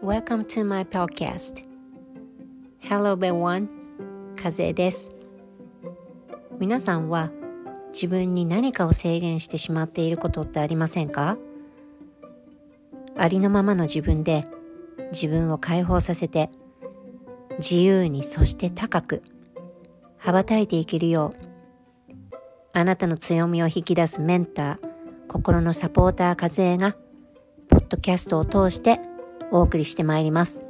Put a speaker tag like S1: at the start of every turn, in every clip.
S1: Welcome to my podcast. Hello everyone. 風です。皆さんは自分に何かを制限してしまっていることってありませんか？ありのままの自分で自分を解放させて自由にそして高く羽ばたいていけるようあなたの強みを引き出すメンター心のサポーター風がポッドキャストを通してお送りしてまいります。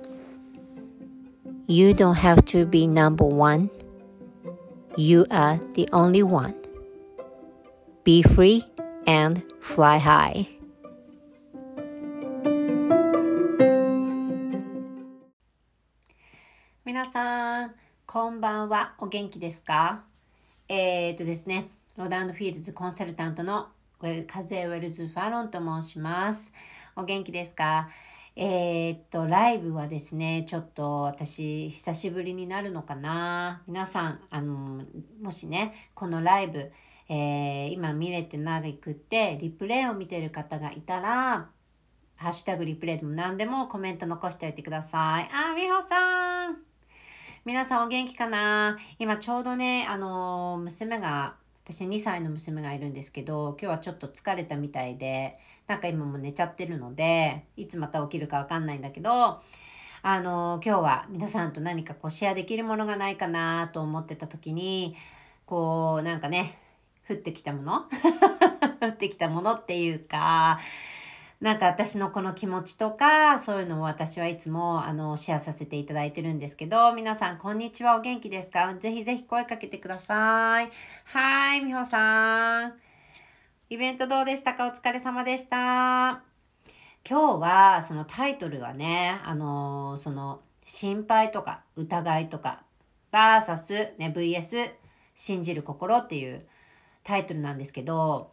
S1: You don't have to be number one. You are the only one. Be free and fly high. 皆さん、こんばんは。お元気ですかえー、っとですね、ロダンドフィールズコンサルタントのウェルカゼウェルズ・ファロンと申します。お元気ですか？えー、っと、ライブはですね、ちょっと私、久しぶりになるのかな？皆さん、あの、もしね、このライブ、えー、今見れて長くって、リプレイを見てる方がいたら、ハッシュタグリプレイでも何でもコメント残しておいてください。あ、みほさん皆さんお元気かな？今ちょうどね、あのー、娘が、私2歳の娘がいるんですけど、今日はちょっと疲れたみたいで、なんか今も寝ちゃってるので、いつまた起きるかわかんないんだけど、あの、今日は皆さんと何かこうシェアできるものがないかなと思ってた時に、こうなんかね、降ってきたもの？降ってきたものっていうか、なんか私のこの気持ちとか、そういうのを私はいつもあのシェアさせていただいてるんですけど、皆さんこんにちは、お元気ですか？ぜひぜひ声かけてください。はい、みほさん。イベントどうでしたか？お疲れ様でした。今日はそのタイトルはね、あのその心配とか疑いとか、バーサス、ね、VS 信じる心っていうタイトルなんですけど、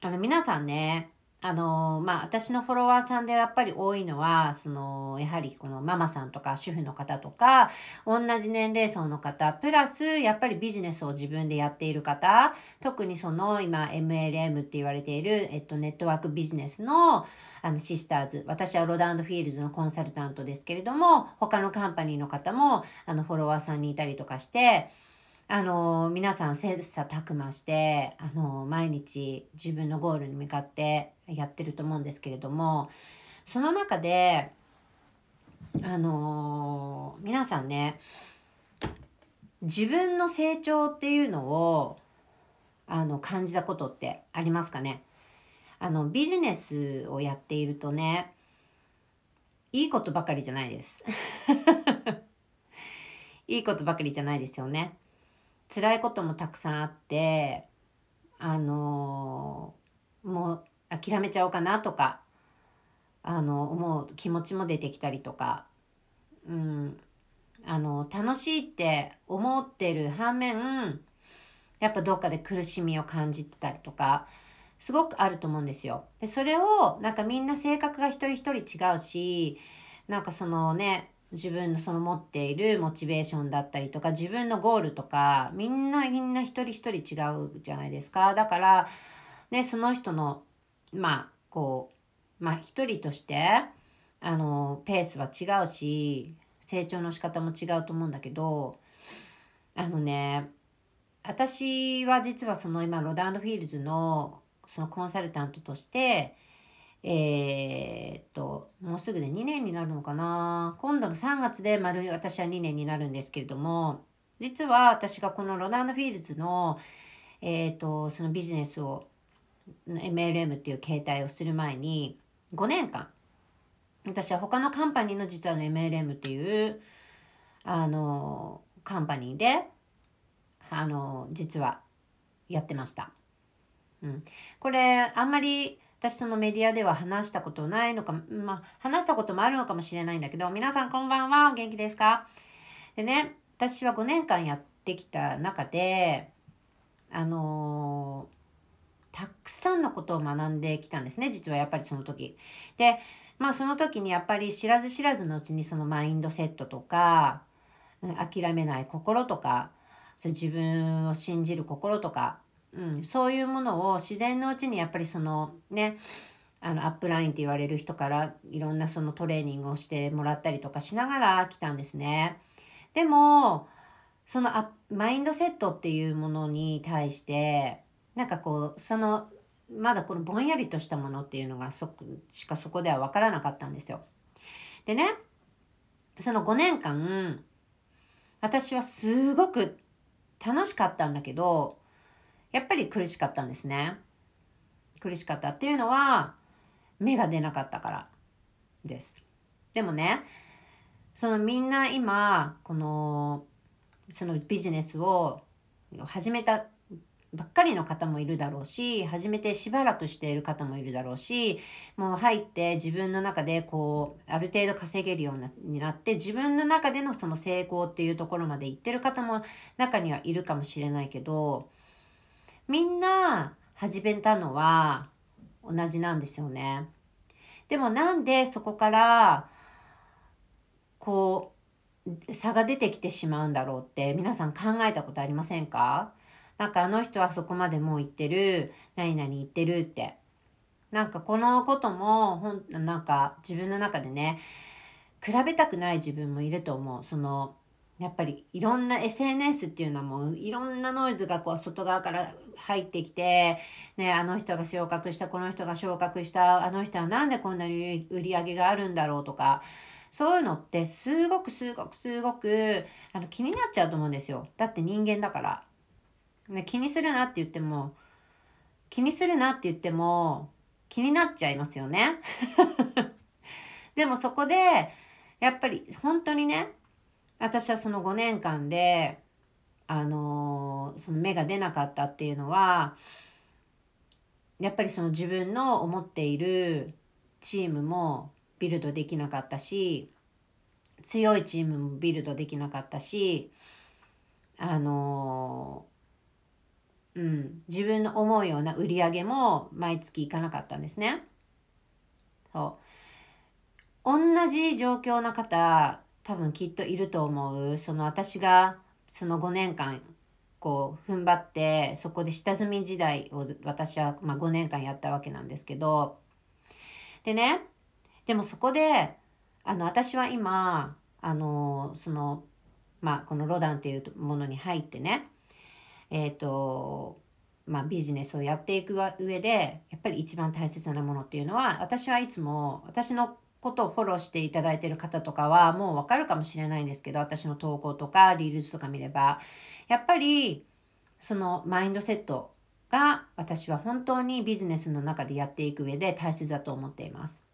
S1: あの皆さんね、あのまあ私のフォロワーさんでやっぱり多いのはそのやはりこのママさんとか主婦の方とか同じ年齢層の方プラスやっぱりビジネスを自分でやっている方特にその今 MLM って言われている、えっと、ネットワークビジネスのあのシスターズ私はロダンドフィールズのコンサルタントですけれども他のカンパニーの方もあのフォロワーさんにいたりとかしてあの皆さん切磋琢磨してあの毎日自分のゴールに向かってやってると思うんですけれどもその中であの皆さんね自分の成長っていうのをあの感じたことってありますかね？あのビジネスをやっているとねいいことばかりじゃないです。いいことばかりじゃないですよね。辛いこともたくさんあってあのもう諦めちゃおうかなとかあの思う気持ちも出てきたりとか、うん、あの楽しいって思ってる反面やっぱどっかで苦しみを感じてたりとかすごくあると思うんですよ。でそれをなんかみんな性格が一人一人違うしなんかそのね自分のその持っているモチベーションだったりとか自分のゴールとかみんなみんな一人一人違うじゃないですか。だからねその人のまあこうまあ一人としてあのペースは違うし成長の仕方も違うと思うんだけどあのね私は実はその今ロダンドフィールズのそのコンサルタントとしてえー、っと、もうすぐで2年になるのかな。今度の3月で丸私は2年になるんですけれども、実は私がこのロナンドフィールズの、えー、っと、そのビジネスを、MLM っていう形態をする前に、5年間、私は他のカンパニーの実はの MLM っていう、あの、カンパニーで、あの、実はやってました。うん。これ、あんまり、私そのメディアでは話したことないのか、まあ、話したこともあるのかもしれないんだけど、皆さんこんばんは、元気ですか？でね、私は5年間やってきた中で、あのー、たくさんのことを学んできたんですね、実はやっぱりその時。で、まあその時にやっぱり知らず知らずのうちにそのマインドセットとか、諦めない心とか、そ自分を信じる心とか、うん、そういうものを自然のうちにやっぱりそのねあのアップラインって言われる人からいろんなそのトレーニングをしてもらったりとかしながら来たんですね。でもそのアマインドセットっていうものに対してなんかこうそのまだこのぼんやりとしたものっていうのがそしかそこでは分からなかったんですよ。でねその5年間私はすごく楽しかったんだけどやっぱり苦しかったんですね。苦しかったっていうのは芽が出なかったからです。でもね、そのみんな今、この、そのビジネスを始めたばっかりの方もいるだろうし、始めてしばらくしている方もいるだろうし、もう入って自分の中でこう、ある程度稼げるようになって、自分の中でのその成功っていうところまで行ってる方も中にはいるかもしれないけど、みんな始めたのは、同じなんですよね。でもなんでそこからこう差が出てきてしまうんだろうって皆さん考えたことありませんか？なんかあの人はそこまでもう言ってる何々言ってるって。なんかこのこともほんなんか自分の中でね比べたくない自分もいると思う。そのやっぱりいろんな SNS っていうのはもういろんなノイズがこう外側から入ってきて、ね、あの人が昇格した、この人が昇格した、あの人はなんでこんなに売り上げがあるんだろうとか、そういうのってすごくすごくすごくあの気になっちゃうと思うんですよ。だって人間だから。ね、気にするなって言っても、気にするなって言っても気になっちゃいますよね。でもそこで、やっぱり本当にね、私はその5年間で、あのその芽が出なかったっていうのは、やっぱりその自分の思っているチームもビルドできなかったし、強いチームもビルドできなかったし、あのうん、自分の思うような売り上げも毎月いかなかったんですね。そう。同じ状況の方、多分きっといると思う。その私がその5年間こう踏ん張ってそこで下積み時代を私は、ま、5年間やったわけなんですけどでねでもそこであの私は今あのそのまあこのロダンっていうものに入ってねえっ、ー、とまあ、ビジネスをやっていく上でやっぱり一番大切なものっていうのは私はいつも私のことをフォローしていただいている方とかはもうわかるかもしれないんですけど、私の投稿とかリールズとか見れば、やっぱりそのマインドセットが私は本当にビジネスの中でやっていく上で大切だと思っています。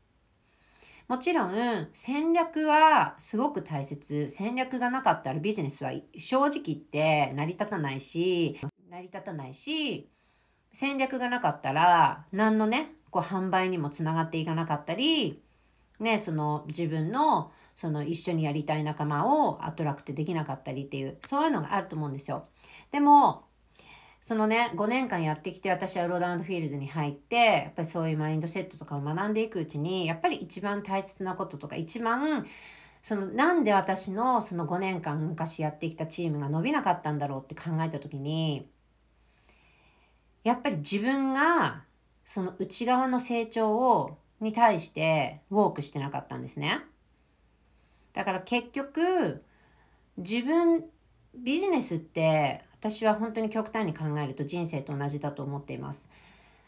S1: もちろん戦略はすごく大切。戦略がなかったらビジネスは正直言って成り立たないし、成り立たないし、戦略がなかったら何のね、こう販売にもつながっていかなかったり、ね、その自分のその一緒にやりたい仲間をアトラクトできなかったりっていう、そういうのがあると思うんですよ。でも、そのね、5年間やってきて私はロードフィールドに入って、やっぱりそういうマインドセットとかを学んでいくうちに、やっぱり一番大切なこととか、一番、そのなんで私のその5年間昔やってきたチームが伸びなかったんだろうって考えた時に、やっぱり自分がその内側の成長をに対してウォークしてなかったんですね。だから結局自分ビジネスって私は本当に極端に考えると人生と同じだと思っています。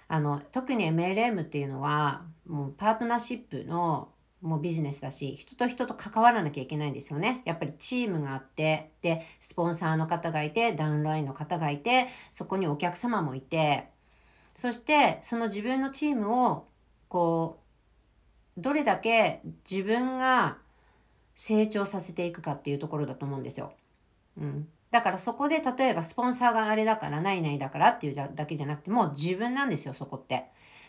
S1: あの特に MLM っていうのはもうパートナーシップのもうビジネスだし人と人と関わらなきゃいけないんですよね。やっぱりチームがあってでスポンサーの方がいてダウンラインの方がいてそこにお客様もいてそしてその自分のチームをこうどれだけ自分が成長させていくかっていうところだと思うんですよ。うん、だからそこで例えばスポンサーがあれだからないないだからっていうだけじゃなくてもう自分なんですよそこって。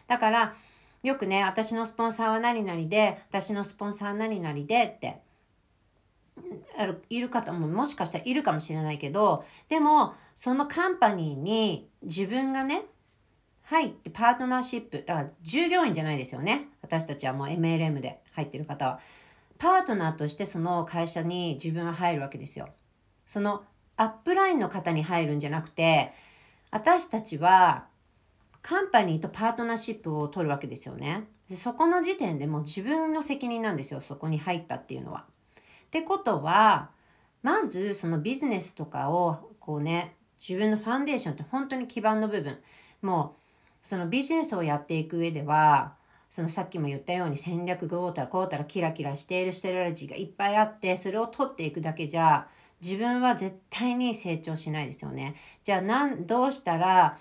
S1: だからよくね私のスポンサーは何々で私のスポンサーは何々でってあるいる方ももしかしたらいるかもしれないけどでもそのカンパニーに自分がね入ってパートナーシップ、だから従業員じゃないですよね。私たちはもう MLM で入ってる方は。パートナーとしてその会社に自分は入るわけですよ。そのアップラインの方に入るんじゃなくて、私たちはカンパニーとパートナーシップを取るわけですよね。そこの時点でもう自分の責任なんですよそこに入ったっていうのは。ってことはまずそのビジネスとかをこうね自分のファンデーションって本当に基盤の部分もうそのビジネスをやっていく上ではそのさっきも言ったように戦略がこうたらこうたらキラキラしているステララジーがいっぱいあってそれを取っていくだけじゃ自分は絶対に成長しないですよね。じゃあなんどうしたら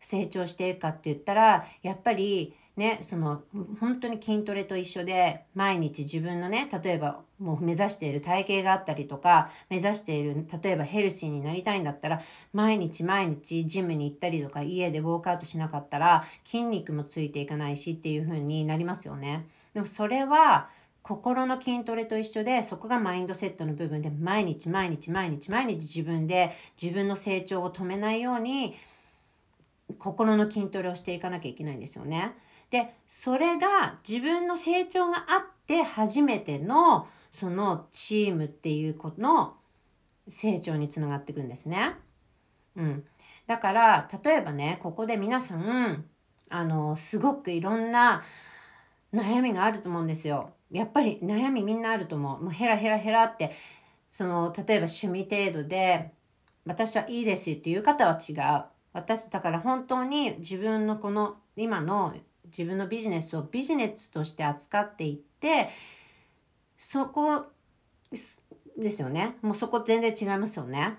S1: 成長していくかって言ったらやっぱりねその本当に筋トレと一緒で毎日自分のね例えばもう目指している体型があったりとか目指している例えばヘルシーになりたいんだったら毎日毎日ジムに行ったりとか家でウォークアウトしなかったら筋肉もついていかないしっていう風になりますよね。でもそれは心の筋トレと一緒でそこがマインドセットの部分で毎日毎日毎日毎日自分で自分の成長を止めないように心の筋トレをしていかなきゃいけないんですよね。でそれが自分の成長があって初めてのそのチームっていうことの成長につながっていくんですね。うん、だから例えばねここで皆さんあのすごくいろんな悩みがあると思うんですよ。やっぱり悩みみんなあると思う。もうヘラヘラヘラってその例えば趣味程度で私はいいですっていう方は違う。私だから本当に自分のこの今の自分のビジネスをビジネスとして扱っていってそこですよねもうそこ全然違いますよね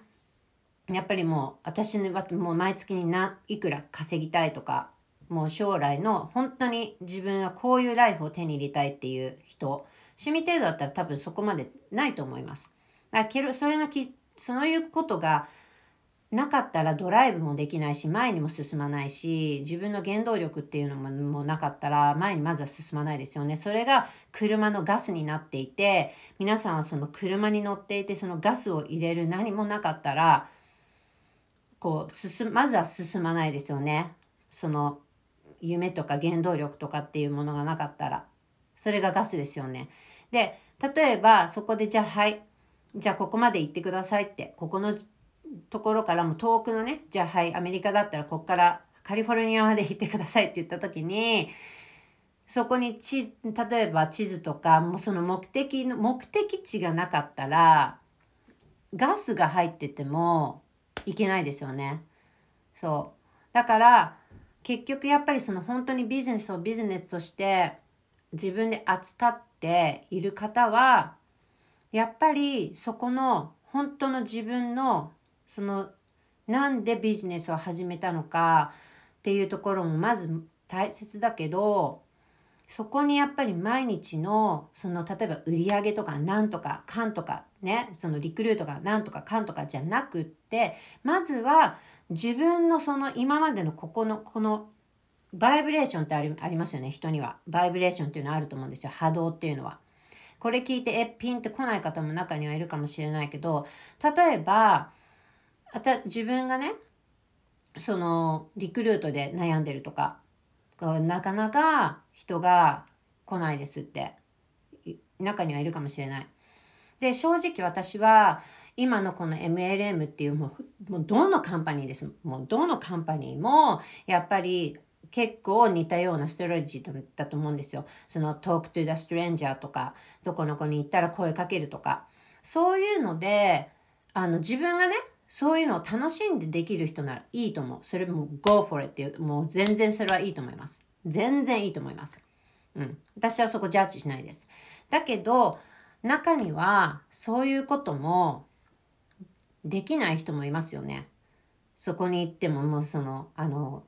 S1: やっぱりもう私はもう毎月にいくら稼ぎたいとかもう将来の本当に自分はこういうライフを手に入れたいっていう人趣味程度だったら多分そこまでないと思います。だからそれがきそういうことがなかったらドライブもできないし前にも進まないし自分の原動力っていうのもなかったら前にまずは進まないですよね。それが車のガスになっていて皆さんはその車に乗っていてそのガスを入れる何もなかったらこう進まずは進まないですよね。その夢とか原動力とかっていうものがなかったら。それがガスですよね。で例えばそこでじゃあはい。じゃあここまで行ってくださいってここのところからも遠くのねじゃあはいアメリカだったらここからカリフォルニアまで行ってくださいって言った時にそこにち例えば地図とかもうその目的の目的地がなかったらガスが入っててもいけないですよね。そうだから結局やっぱりその本当にビジネスをビジネスとして自分で扱っている方はやっぱりそこの本当の自分のそのなんでビジネスを始めたのかっていうところもまず大切だけどそこにやっぱり毎日のその例えば売り上げとかなんとかかんとかねそのリクルートがなんとかかんとかじゃなくってまずは自分のその今までのここのこのバイブレーションってありありますよね人にはバイブレーションっていうのはあると思うんですよ波動っていうのは。これ聞いてえピンって来ない方も中にはいるかもしれないけど例えばあた自分がねそのリクルートで悩んでるとかなかなか人が来ないですって中にはいるかもしれない。で正直私は今のこの MLM っていうもうもうどのカンパニーですもうどのカンパニーもやっぱり結構似たようなストラテジーだと思うんですよ。その talk to the stranger とかどこの子に行ったら声かけるとかそういうのであの自分がねそういうのを楽しんでできる人ならいいと思う。それも go for it っていう、もう全然それはいいと思います。全然いいと思います。うん。私はそこジャッジしないです。だけど、中にはそういうこともできない人もいますよね。そこに行ってももうその、あの、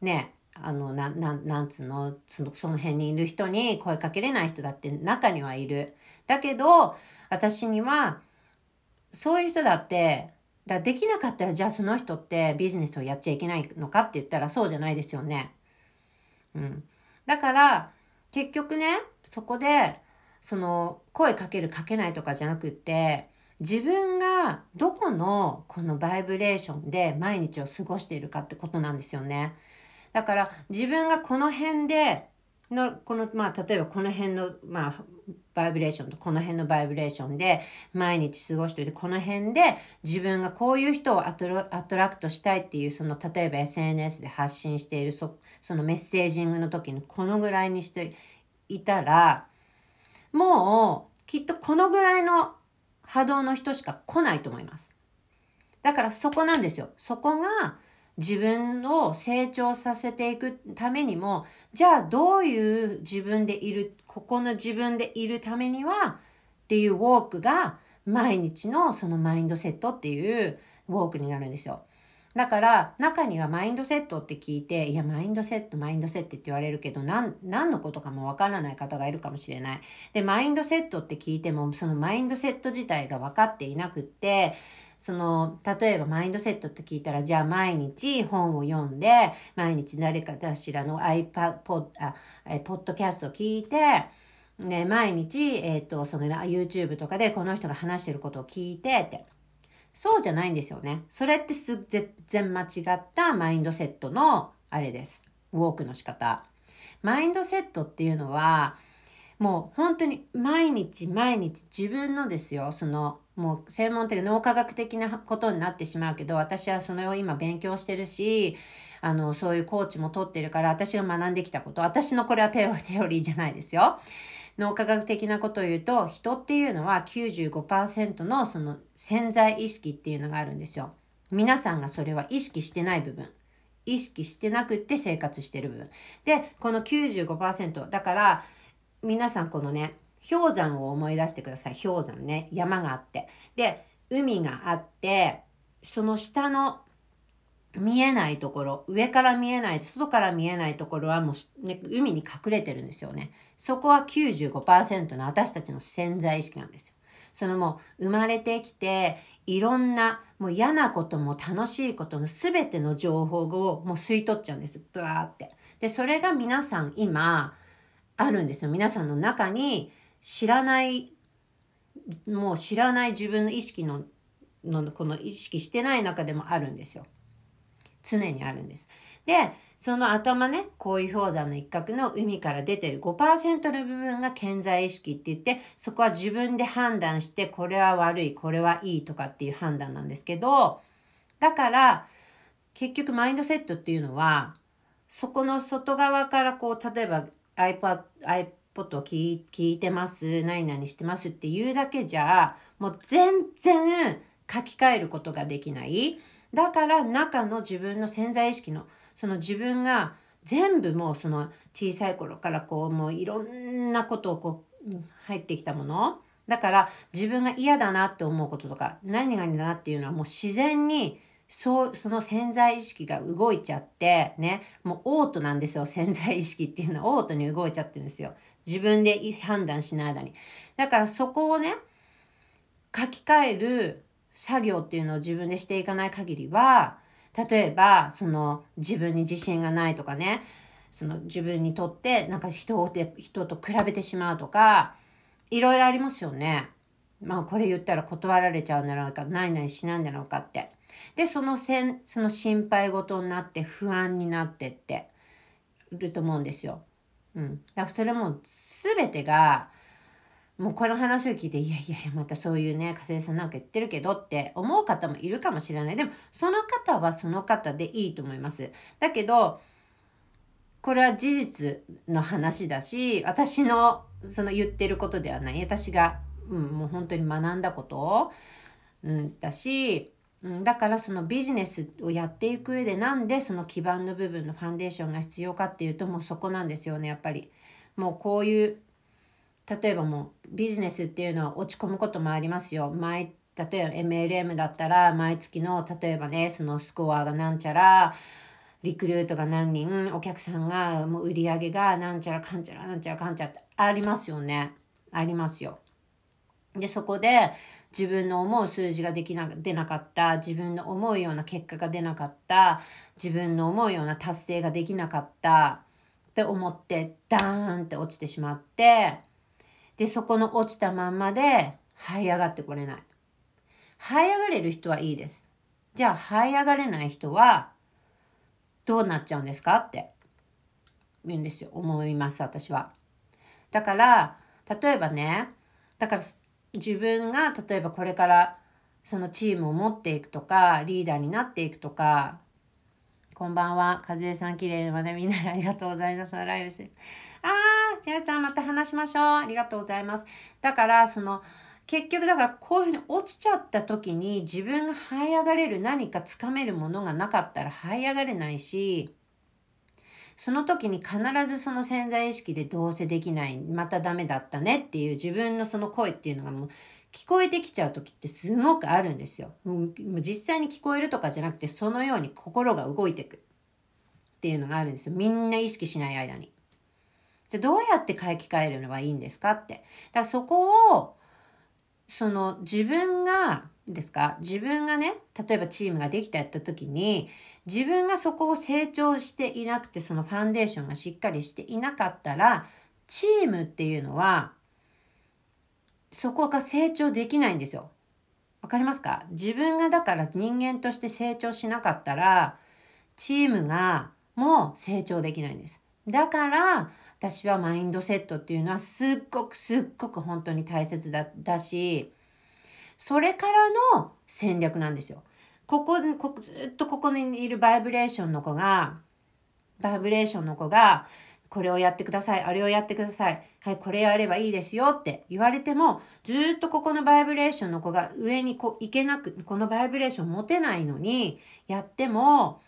S1: ね、あの、な、ななんつうの、その、その辺にいる人に声かけれない人だって中にはいる。だけど、私には、そういう人だってだできなかったらじゃあその人ってビジネスをやっちゃいけないのかって言ったらそうじゃないですよね。うん。だから結局ねそこでその声かけるかけないとかじゃなくって自分がどこのこのバイブレーションで毎日を過ごしているかってことなんですよね。だから自分がこの辺でのこのまあ例えばこの辺のまあバイブレーションとこの辺のバイブレーションで毎日過ごしておいてこの辺で自分がこういう人をアトラクトしたいっていうその例えば SNS で発信しているそそのメッセージングの時にこのぐらいにしていたらもうきっとこのぐらいの波動の人しか来ないと思います。だからそこなんですよ。そこが自分を成長させていくためにも、じゃあどういう自分でいる、ここの自分でいるためにはっていうウォークが毎日のそのマインドセットっていうウォークになるんですよ。だから中にはマインドセットって聞いて、いやマインドセット、マインドセットって言われるけど、何、何のことかもわからない方がいるかもしれない。で、マインドセットって聞いても、そのマインドセット自体が分かっていなくって、その、例えばマインドセットって聞いたら、じゃあ毎日本を読んで、毎日誰かしらの iPad、あ、ポッドキャストを聞いて、ね、毎日、えっ、ー、と、その YouTube とかでこの人が話してることを聞いてって。そうじゃないんですよね。それってす全然間違ったマインドセットのあれです。ウォークの仕方。マインドセットっていうのは、もう本当に毎日毎日自分のですよ、そのもう専門的脳科学的なことになってしまうけど私はそれを今勉強してるしあのそういうコーチも取ってるから私が学んできたこと私のこれはテオリーじゃないですよ。脳科学的なことを言うと人っていうのは95%のその潜在意識っていうのがあるんですよ。皆さんがそれは意識してない部分。意識してなくって生活してる部分。で、この95%だから皆さんこのね氷山を思い出してください。氷山ね。山があって。で、海があって、その下の見えないところ、上から見えない、外から見えないところはもう、ね、海に隠れてるんですよね。そこは95%の私たちの潜在意識なんですよ。そのもう生まれてきて、いろんなもう嫌なことも楽しいことの全ての情報をもう吸い取っちゃうんです。ブワーって。で、それが皆さん今あるんですよ。皆さんの中に知らないもう知らない自分の意識ののこの意識してない中でもあるんですよ。常にあるんです。で、その頭ね、こういう氷山の一角の海から出てる5%の部分が健在意識って言って、そこは自分で判断して、これは悪い、これはいいとかっていう判断なんですけど、だから、結局マインドセットっていうのは、そこの外側からこう、例えば iPad、iPad ポットを聞いてます、何々してますっていうだけじゃ、もう全然書き換えることができない。だから中の自分の潜在意識の、その自分が全部もうその小さい頃からこうもういろんなことをこう入ってきたもの。だから自分が嫌だなって思うこととか何が嫌だなっていうのはもう自然にそう、その潜在意識が動いちゃって、ね、もうオートなんですよ。潜在意識っていうのはオートに動いちゃってるんですよ。自分で判断しない間に。だからそこをね、書き換える作業っていうのを自分でしていかない限りは、例えば、その自分に自信がないとかね、その自分にとってなんか人を人と比べてしまうとか、いろいろありますよね。まあこれ言ったら断られちゃうんだろうか、ないないしないんだろうかって。で、そのせん、その心配事になって不安になってってると思うんですよ。うん。だからそれも全てが、もうこの話を聞いて、いやいやいや、またそういうね、加瀬さんなんか言ってるけどって思う方もいるかもしれない。でも、その方はその方でいいと思います。だけど、これは事実の話だし、私のその言ってることではない。私が、うん、もう本当に学んだこと、うん、だし、うん、だからそのビジネスをやっていく上でなんでその基盤の部分のファンデーションが必要かっていうともうそこなんですよねやっぱり。もうこういう例えばもうビジネスっていうのは落ち込むこともありますよ。毎例えば MLM だったら毎月の例えばねそのスコアがなんちゃらリクルートが何人お客さんがもう売り上げがなんちゃらかんちゃらなんちゃらかんちゃらってありますよね。ありますよ。でそこで自分の思う数字ができな出なかった自分の思うような結果が出なかった自分の思うような達成ができなかったって思ってダーンって落ちてしまってでそこの落ちたまんまで這い上がってこれない。這い上がれる人はいいです。じゃあ這い上がれない人はどうなっちゃうんですかって言うんですよ、思います、私は。だから、例えばね、だから自分が例えばこれからそのチームを持っていくとか、リーダーになっていくとか、こんばんは。和江さん、綺麗までみんなありがとうございます。ライブして。あー、ジェイさん、また話しましょう。ありがとうございます。だから、その、結局だからこういうふうに落ちちゃった時に自分が這い上がれる何かつかめるものがなかったら這い上がれないし、その時に必ずその潜在意識でどうせできない、またダメだったねっていう自分のその声っていうのがもう聞こえてきちゃう時ってすごくあるんですよ。もう実際に聞こえるとかじゃなくてそのように心が動いていくっていうのがあるんですよ。みんな意識しない間に。じゃどうやって書き換えるのがいいんですかって。だからそこをその自分がですか？自分がね例えばチームができたやった時に自分がそこを成長していなくてそのファンデーションがしっかりしていなかったらチームっていうのはそこが成長できないんですよ。わかりますか？自分がだから人間として成長しなかったらチームがもう成長できないんです。だから私はマインドセットっていうのはすっごくすっごく本当に大切だだしそれからの戦略なんですよ。こここずっとここにいるバイブレーションの子がバイブレーションの子がこれをやってくださいあれをやってくださいはいこれやればいいですよって言われてもずっとここのバイブレーションの子が上にこういけなくこのバイブレーション持てないのにやっても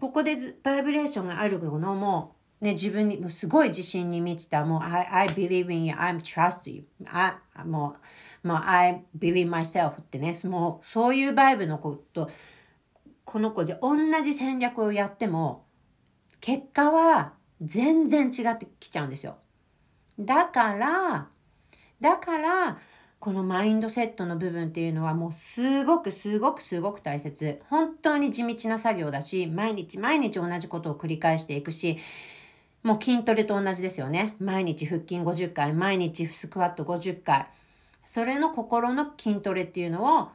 S1: ここでバイブレーションがあるのもうね、自分にすごい自信に満ちた、もう、I, I believe in you, I'm trust you, I, もう、もう、I believe myself ってね、もう、そういうバイブの子と、この子じゃ同じ戦略をやっても、結果は全然違ってきちゃうんですよ。だから、だから、このマインドセットの部分っていうのはもうすごくすごくすごく大切。本当に地道な作業だし、毎日毎日同じことを繰り返していくし、もう筋トレと同じですよね。毎日腹筋50回、毎日スクワット50回。それの心の筋トレっていうのを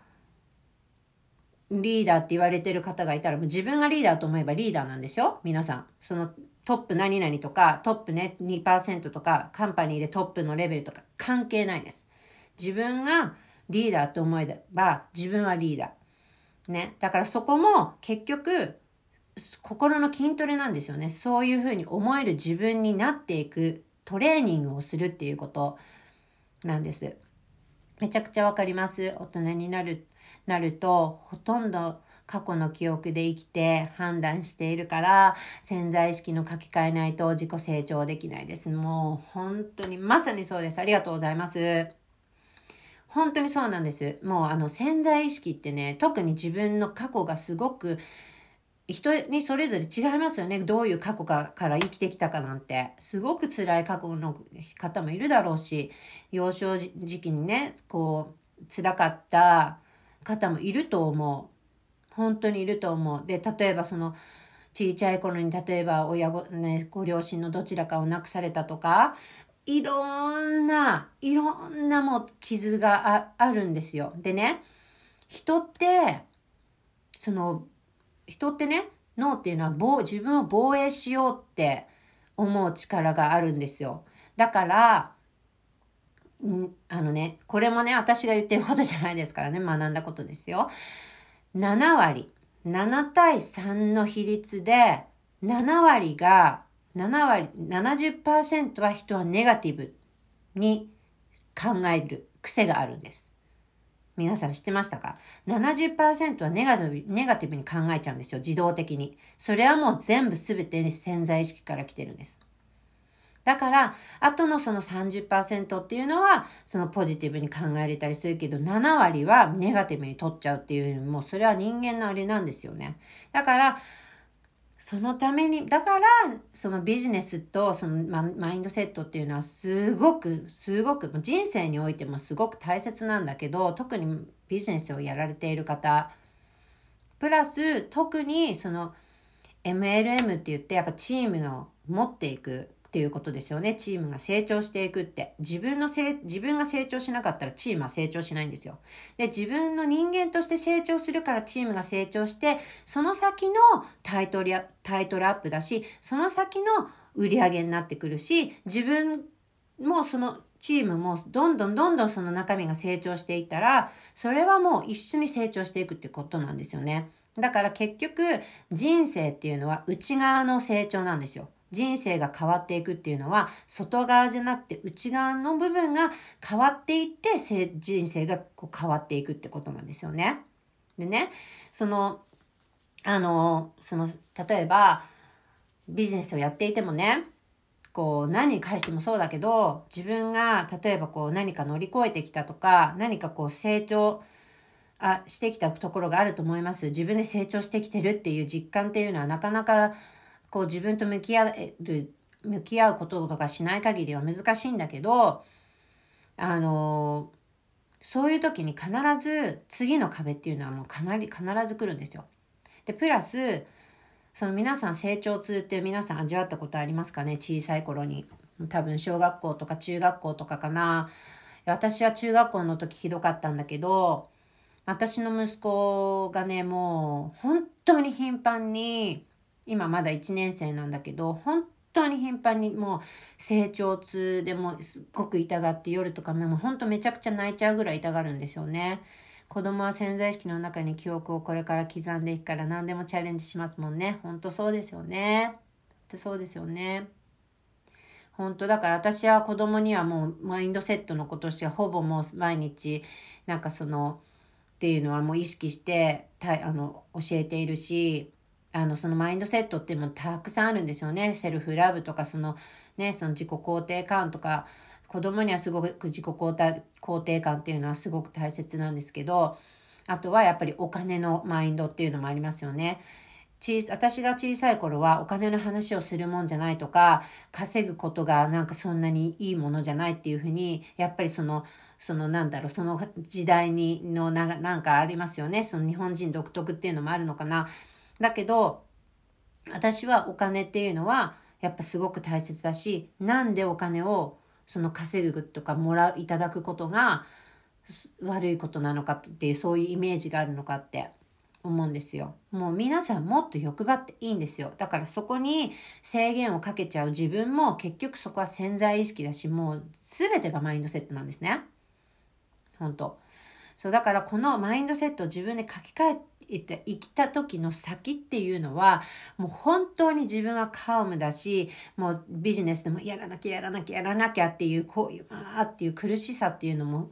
S1: リーダーって言われてる方がいたら、もう自分がリーダーと思えばリーダーなんですよ。皆さん。そのトップ何々とか、トップね2%とか、カンパニーでトップのレベルとか関係ないです。自分がリーダーと思えば自分はリーダー。ね。だからそこも結局心の筋トレなんですよね。そういうふうに思える自分になっていくトレーニングをするっていうことなんです。めちゃくちゃわかります。大人になる、なると、ほとんど過去の記憶で生きて判断しているから、潜在意識の書き換えないと自己成長できないです。もう本当に、まさにそうです。ありがとうございます。本当にそうなんです。もうあの潜在意識ってね、特に自分の過去がすごく人にそれぞれ違いますよね。どういう過去かから生きてきたかなんて。すごく辛い過去の方もいるだろうし、幼少時期にね、こう、辛かった方もいると思う。本当にいると思う。で、例えばその、小さい頃に例えば親ご,、ね、ご両親のどちらかを亡くされたとか、いろんな、いろんなもう傷がああるんですよ。でね、人って、その人ってね、脳っていうのは自分を防衛しようって思う力があるんですよ。だから、んあのね、これもね、私が言ってることじゃないですからね、学んだことですよ。7割、7対3の比率で、7割が、7割、70%は人はネガティブに考える癖があるんです。皆さん知ってましたか ?70% はネガティブネガティブに考えちゃうんですよ。自動的に。それはもう全部全て潜在意識から来てるんです。だから、あとのその30%っていうのは、そのポジティブに考えれたりするけど、7割はネガティブに取っちゃうっていう、もうそれは人間のあれなんですよね。だから、そのために、だから、そのビジネスとそのマインドセットっていうのはすごく、すごく、人生においてもすごく大切なんだけど、特にビジネスをやられている方、プラス、特にその MLM って言って、やっぱチームを持っていく、っていうことですよね。チームが成長していくって。自分のせい自分が成長しなかったらチームは成長しないんですよ。で、自分の人間として成長するからチームが成長して、その先のタイトルタイトルアップだし、その先の売り上げになってくるし、自分もそのチームもどんどんどんどんその中身が成長していったら、それはもう一緒に成長していくってことなんですよね。だから結局人生っていうのは内側の成長なんですよ。人生が変わっていくっていうのは外側じゃなくて内側の部分が変わっていって人生がこう変わっていくってことなんですよね。でねそのあのその例えばビジネスをやっていてもねこう何に返してもそうだけど自分が例えばこう何か乗り越えてきたとか何かこう成長あしてきたところがあると思います。自分で成長してきてるっていう実感っていうのはなかなかこう自分と向き合える、向き合うこととかしない限りは難しいんだけど、あの、そういう時に必ず次の壁っていうのはもうかなり必ず来るんですよ。で、プラス、その皆さん成長痛って皆さん味わったことありますかね？小さい頃に。多分小学校とか中学校とかかな。私は中学校の時ひどかったんだけど、私の息子がね、もう本当に頻繁に、今まだ1年生なんだけど、本当に頻繁にもう成長痛でもすっごく痛がって夜とかもうほんとめちゃくちゃ泣いちゃうぐらい痛がるんですよね。子供は潜在意識の中に記憶をこれから刻んでいくから何でもチャレンジしますもんね。ほんとそうですよね。ほんそうですよね。本当だから私は子供にはもうマインドセットのことしてほぼもう毎日なんかそのっていうのはもう意識してたあの教えているしあのそのマインドセットっていうたくさんあるんですよね。セルフラブとかそのねその自己肯定感とか子供にはすごく自己肯定感っていうのはすごく大切なんですけどあとはやっぱりお金のマインドっていうのもありますよね。私が小さい頃はお金の話をするもんじゃないとか稼ぐことがなんかそんなにいいものじゃないっていうふうにやっぱりそのそのなんだろうその時代にのなんかありますよねその日本人独特っていうのもあるのかなだけど私はお金っていうのはやっぱすごく大切だしなんでお金をその稼ぐとかもらういただくことが悪いことなのかっていうそういうイメージがあるのかって思うんですよ。もう皆さんもっと欲張っていいんですよ。だからそこに制限をかけちゃう自分も結局そこは潜在意識だしもう全てがマインドセットなんですね。本当そうだからこのマインドセットを自分で書き換えて生きた時の先っていうのはもう本当に自分はカームだしもうビジネスでもやらなきゃやらなきゃやらなきゃっていうこういうああっていう苦しさっていうのも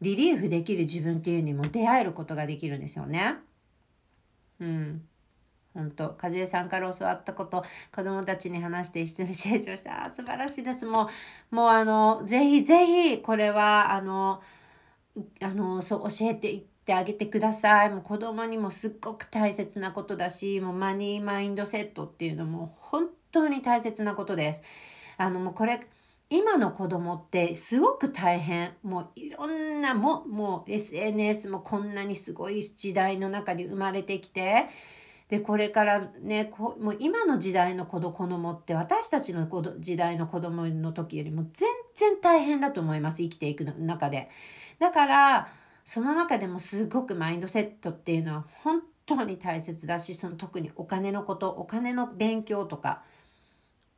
S1: リリーフできる自分っていうにも出会えることができるんですよね。うん。本当和江さんから教わったこと子供たちに話して一緒に成長したあ素晴らしいですもうもうあのぜひぜひこれはあのあのそう教えていってあげてください。もう子供にもすっごく大切なことだしもうマニーマインドセットっていうのも本当に大切なことです。あのもうこれ今の子供ってすごく大変。もういろんなももう SNS もこんなにすごい時代の中に生まれてきて。でこれからねこもう今の時代の子供って私たちの時代の子供の時よりも全然大変だと思います。生きていく中で。だからその中でもすごくマインドセットっていうのは本当に大切だしその特にお金のことお金の勉強とか、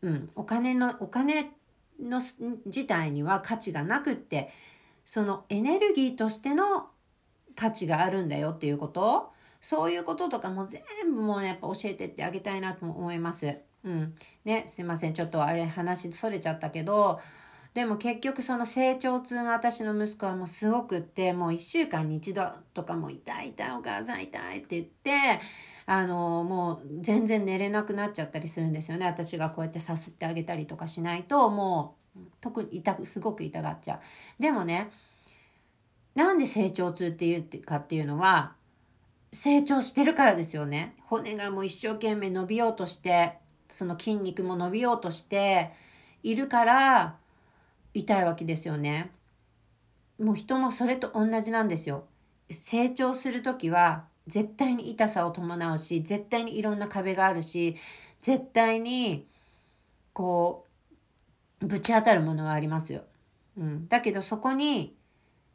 S1: うん、お金のお金の自体には価値がなくってそのエネルギーとしての価値があるんだよっていうことそういうこととかも全部もうやっぱ教えてってあげたいなと思います。うん。ね、すいません。ちょっとあれ話それちゃったけど、でも結局その成長痛が私の息子はもうすごくってもう1週間に1度とかも痛い痛いお母さん痛いって言ってあのもう全然寝れなくなっちゃったりするんですよね私がこうやってさすってあげたりとかしないともう特に痛くすごく痛がっちゃう。でもねなんで成長痛っていうかっていうのは成長してるからですよね。骨がもう一生懸命伸びようとしてその筋肉も伸びようとしているから痛いわけですよね。もう人もそれと同じなんですよ。成長する時は絶対に痛さを伴うし絶対にいろんな壁があるし絶対にこうぶち当たるものはありますよ。うん、だけどそこに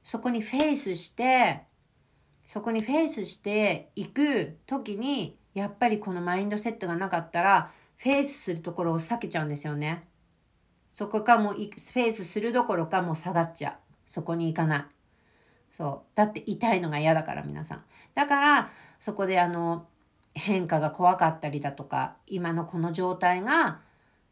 S1: そこにフェイスしてそこにフェイスしていく時にやっぱりこのマインドセットがなかったらフェイスするところを避けちゃうんですよね。そこかもうフェイスするどころかもう下がっちゃう。そこに行かない。そう。だって痛いのが嫌だから皆さん。だからそこであの変化が怖かったりだとか今のこの状態が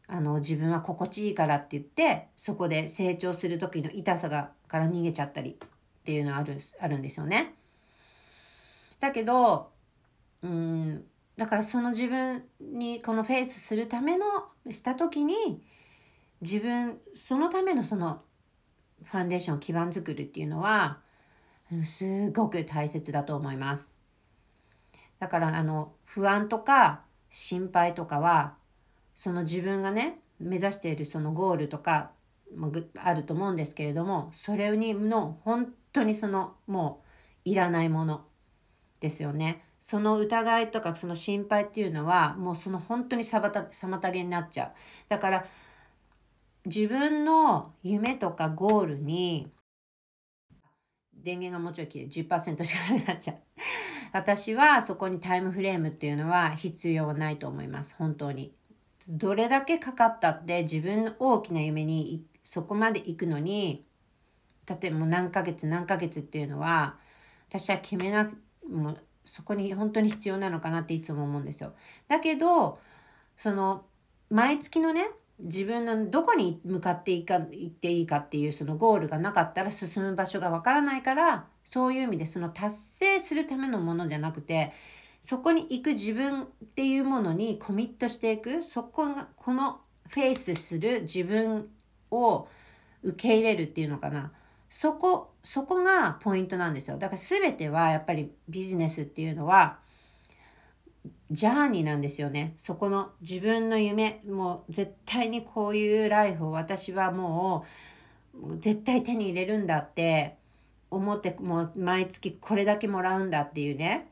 S1: あの自分は心地いいからって言ってそこで成長する時の痛さがから逃げちゃったりっていうのはあるあるんですよね。だけどうんだからその自分にこのフェイスするためのした時に自分そのためのそのファンデーションを基盤作るっていうのはすごく大切だと思います。だからあの不安とか心配とかはその自分がね目指しているそのゴールとかもあると思うんですけれどもそれにの本当にそのもういらないものですよね。その疑いとかその心配っていうのはもうその本当に妨げになっちゃう。だから自分の夢とかゴールに電源がもうちょい切れ10%しかなくなっちゃう。私はそこにタイムフレームっていうのは必要はないと思います。本当に。どれだけかかったって自分の大きな夢にそこまで行くのに例えばもう何ヶ月何ヶ月っていうのは私は決めなくもうそこに本当に必要なのかなっていつも思うんですよ。だけどその毎月のね自分のどこに向かっていか行っていいかっていうそのゴールがなかったら進む場所がわからないからそういう意味でその達成するためのものじゃなくてそこに行く自分っていうものにコミットしていくそこがこのフェイスする自分を受け入れるっていうのかな。そこそこがポイントなんですよ。だから全てはやっぱりビジネスっていうのはジャーニーなんですよねそこの自分の夢もう絶対にこういうライフを私はもう絶対手に入れるんだって思ってもう毎月これだけもらうんだっていうね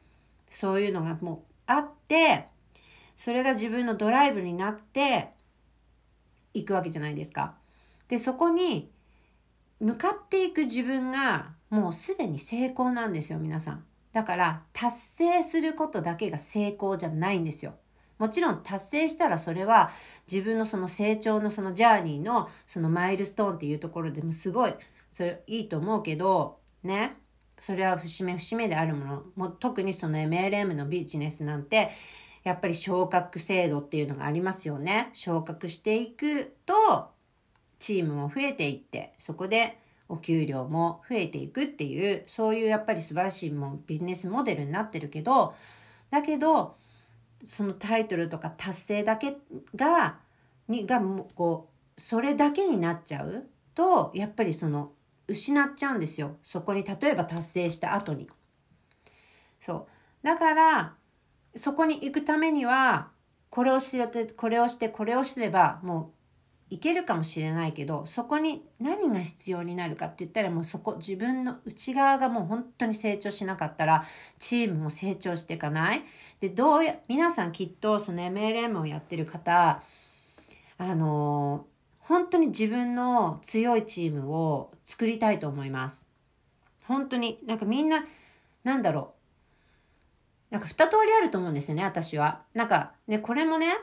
S1: そういうのがもうあってそれが自分のドライブになっていくわけじゃないですか。でそこに向かっていく自分がもうすでに成功なんですよ皆さん。だから達成することだけが成功じゃないんですよ。もちろん達成したらそれは自分のその成長のそのジャーニーのそのマイルストーンっていうところでもすごいそれいいと思うけどねそれは節目節目であるものも特にその MLM のビジネスなんてやっぱり昇格制度っていうのがありますよね。昇格していくとチームも増えていってそこでお給料も増えていくっていうそういうやっぱり素晴らしいもビジネスモデルになってるけどだけどそのタイトルとか達成だけがにがもうこうそれだけになっちゃうとやっぱりその失っちゃうんですよそこに例えば達成した後に。そうだからそこに行くためにはこれをしてこれをしてこれをすればもういけるかもしれないけどそこに何が必要になるかって言ったらもうそこ自分の内側がもう本当に成長しなかったらチームも成長していかない。でどうや皆さんきっとその MLM をやってる方あの本当に自分の強いチームを作りたいと思います。本当になんかみんななんだろうなんか二通りあると思うんですよね私は。なんかねこれもね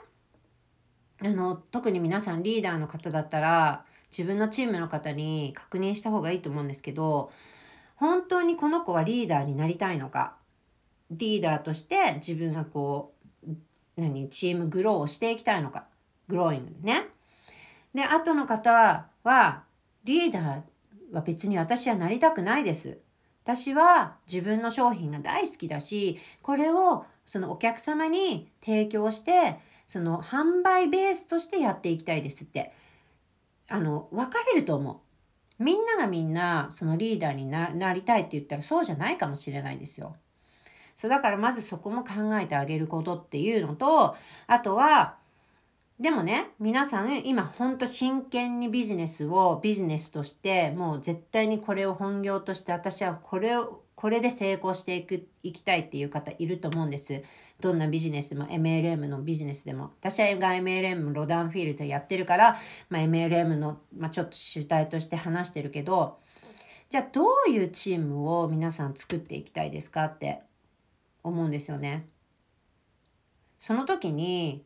S1: あの特に皆さんリーダーの方だったら自分のチームの方に確認した方がいいと思うんですけど本当にこの子はリーダーになりたいのかリーダーとして自分がこう何チームグローをしていきたいのかグローイングねで、後の方は、リーダーは別に私はなりたくないです。私は自分の商品が大好きだし、これをそのお客様に提供して、その販売ベースとしてやっていきたいですって。あの、分かれると思う。みんながみんなそのリーダーになりたいって言ったらそうじゃないかもしれないですよ。そうだからまずそこも考えてあげることっていうのと、あとはでもね、皆さん今ほんと真剣にビジネスをビジネスとしてもう絶対にこれを本業として私はこれをこれで成功していく、いきたいっていう方いると思うんです。どんなビジネスでも MLM のビジネスでも。私は MLM ロダンフィールズやってるから、まあ、MLM の、まあ、ちょっと主体として話してるけど、じゃあどういうチームを皆さん作っていきたいですかって思うんですよね。その時に、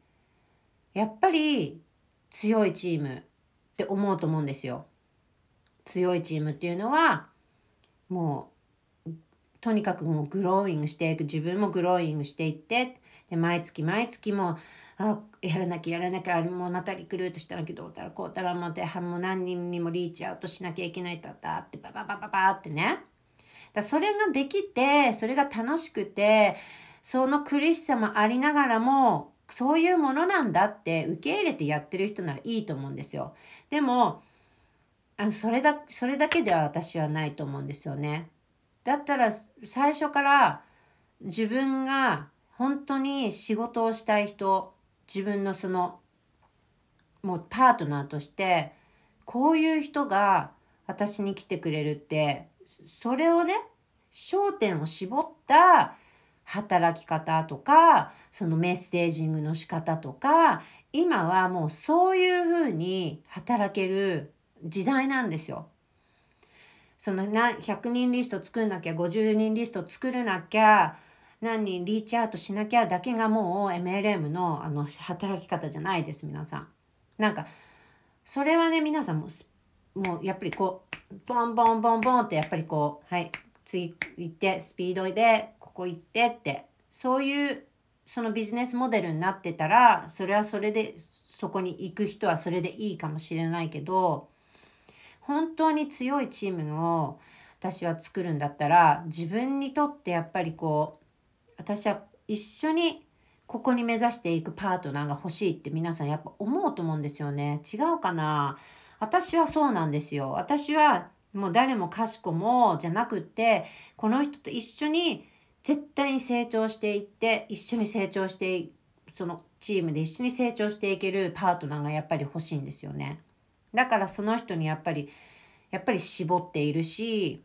S1: やっぱり強いチームって思うと思うんですよ。強いチームっていうのは、もうとにかくもうグローイングしていく自分もグローイングしていってで毎月毎月もあやらなきゃやらなきゃもうまたリクルートしたらけどうたらこうたらもてもう何人にもリーチアウトしなきゃいけないとだってバババババってねだそれができてそれが楽しくてその苦しさもありながらもそういうものなんだって受け入れてやってる人ならいいと思うんですよ。でもあのそれだそれだけでは私はないと思うんですよね。だったら最初から自分が本当に仕事をしたい人自分のそのもうパートナーとしてこういう人が私に来てくれるってそれをね焦点を絞った働き方とかそのメッセージングの仕方とか今はもうそういうふうに働ける時代なんですよ。そのな100人リスト作んなきゃ50人リスト作らなきゃ何人リーチアウトしなきゃだけがもう MLM のあの働き方じゃないです皆さん。なんかそれはね皆さんももうやっぱりこうボンボンボンボンってやっぱりこうはい次行ってスピードでここ行ってってそういうそのビジネスモデルになってたらそれはそれでそこに行く人はそれでいいかもしれないけど本当に強いチームを私は作るんだったら自分にとってやっぱりこう私は一緒にここに目指していくパートナーが欲しいって皆さんやっぱ思うと思うんですよね。違うかな？私はそうなんですよ。私はもう誰もかしこもじゃなくってこの人と一緒に絶対に成長していって一緒に成長してそのチームで一緒に成長していけるパートナーがやっぱり欲しいんですよね。だからその人にやっぱりやっぱり絞っているし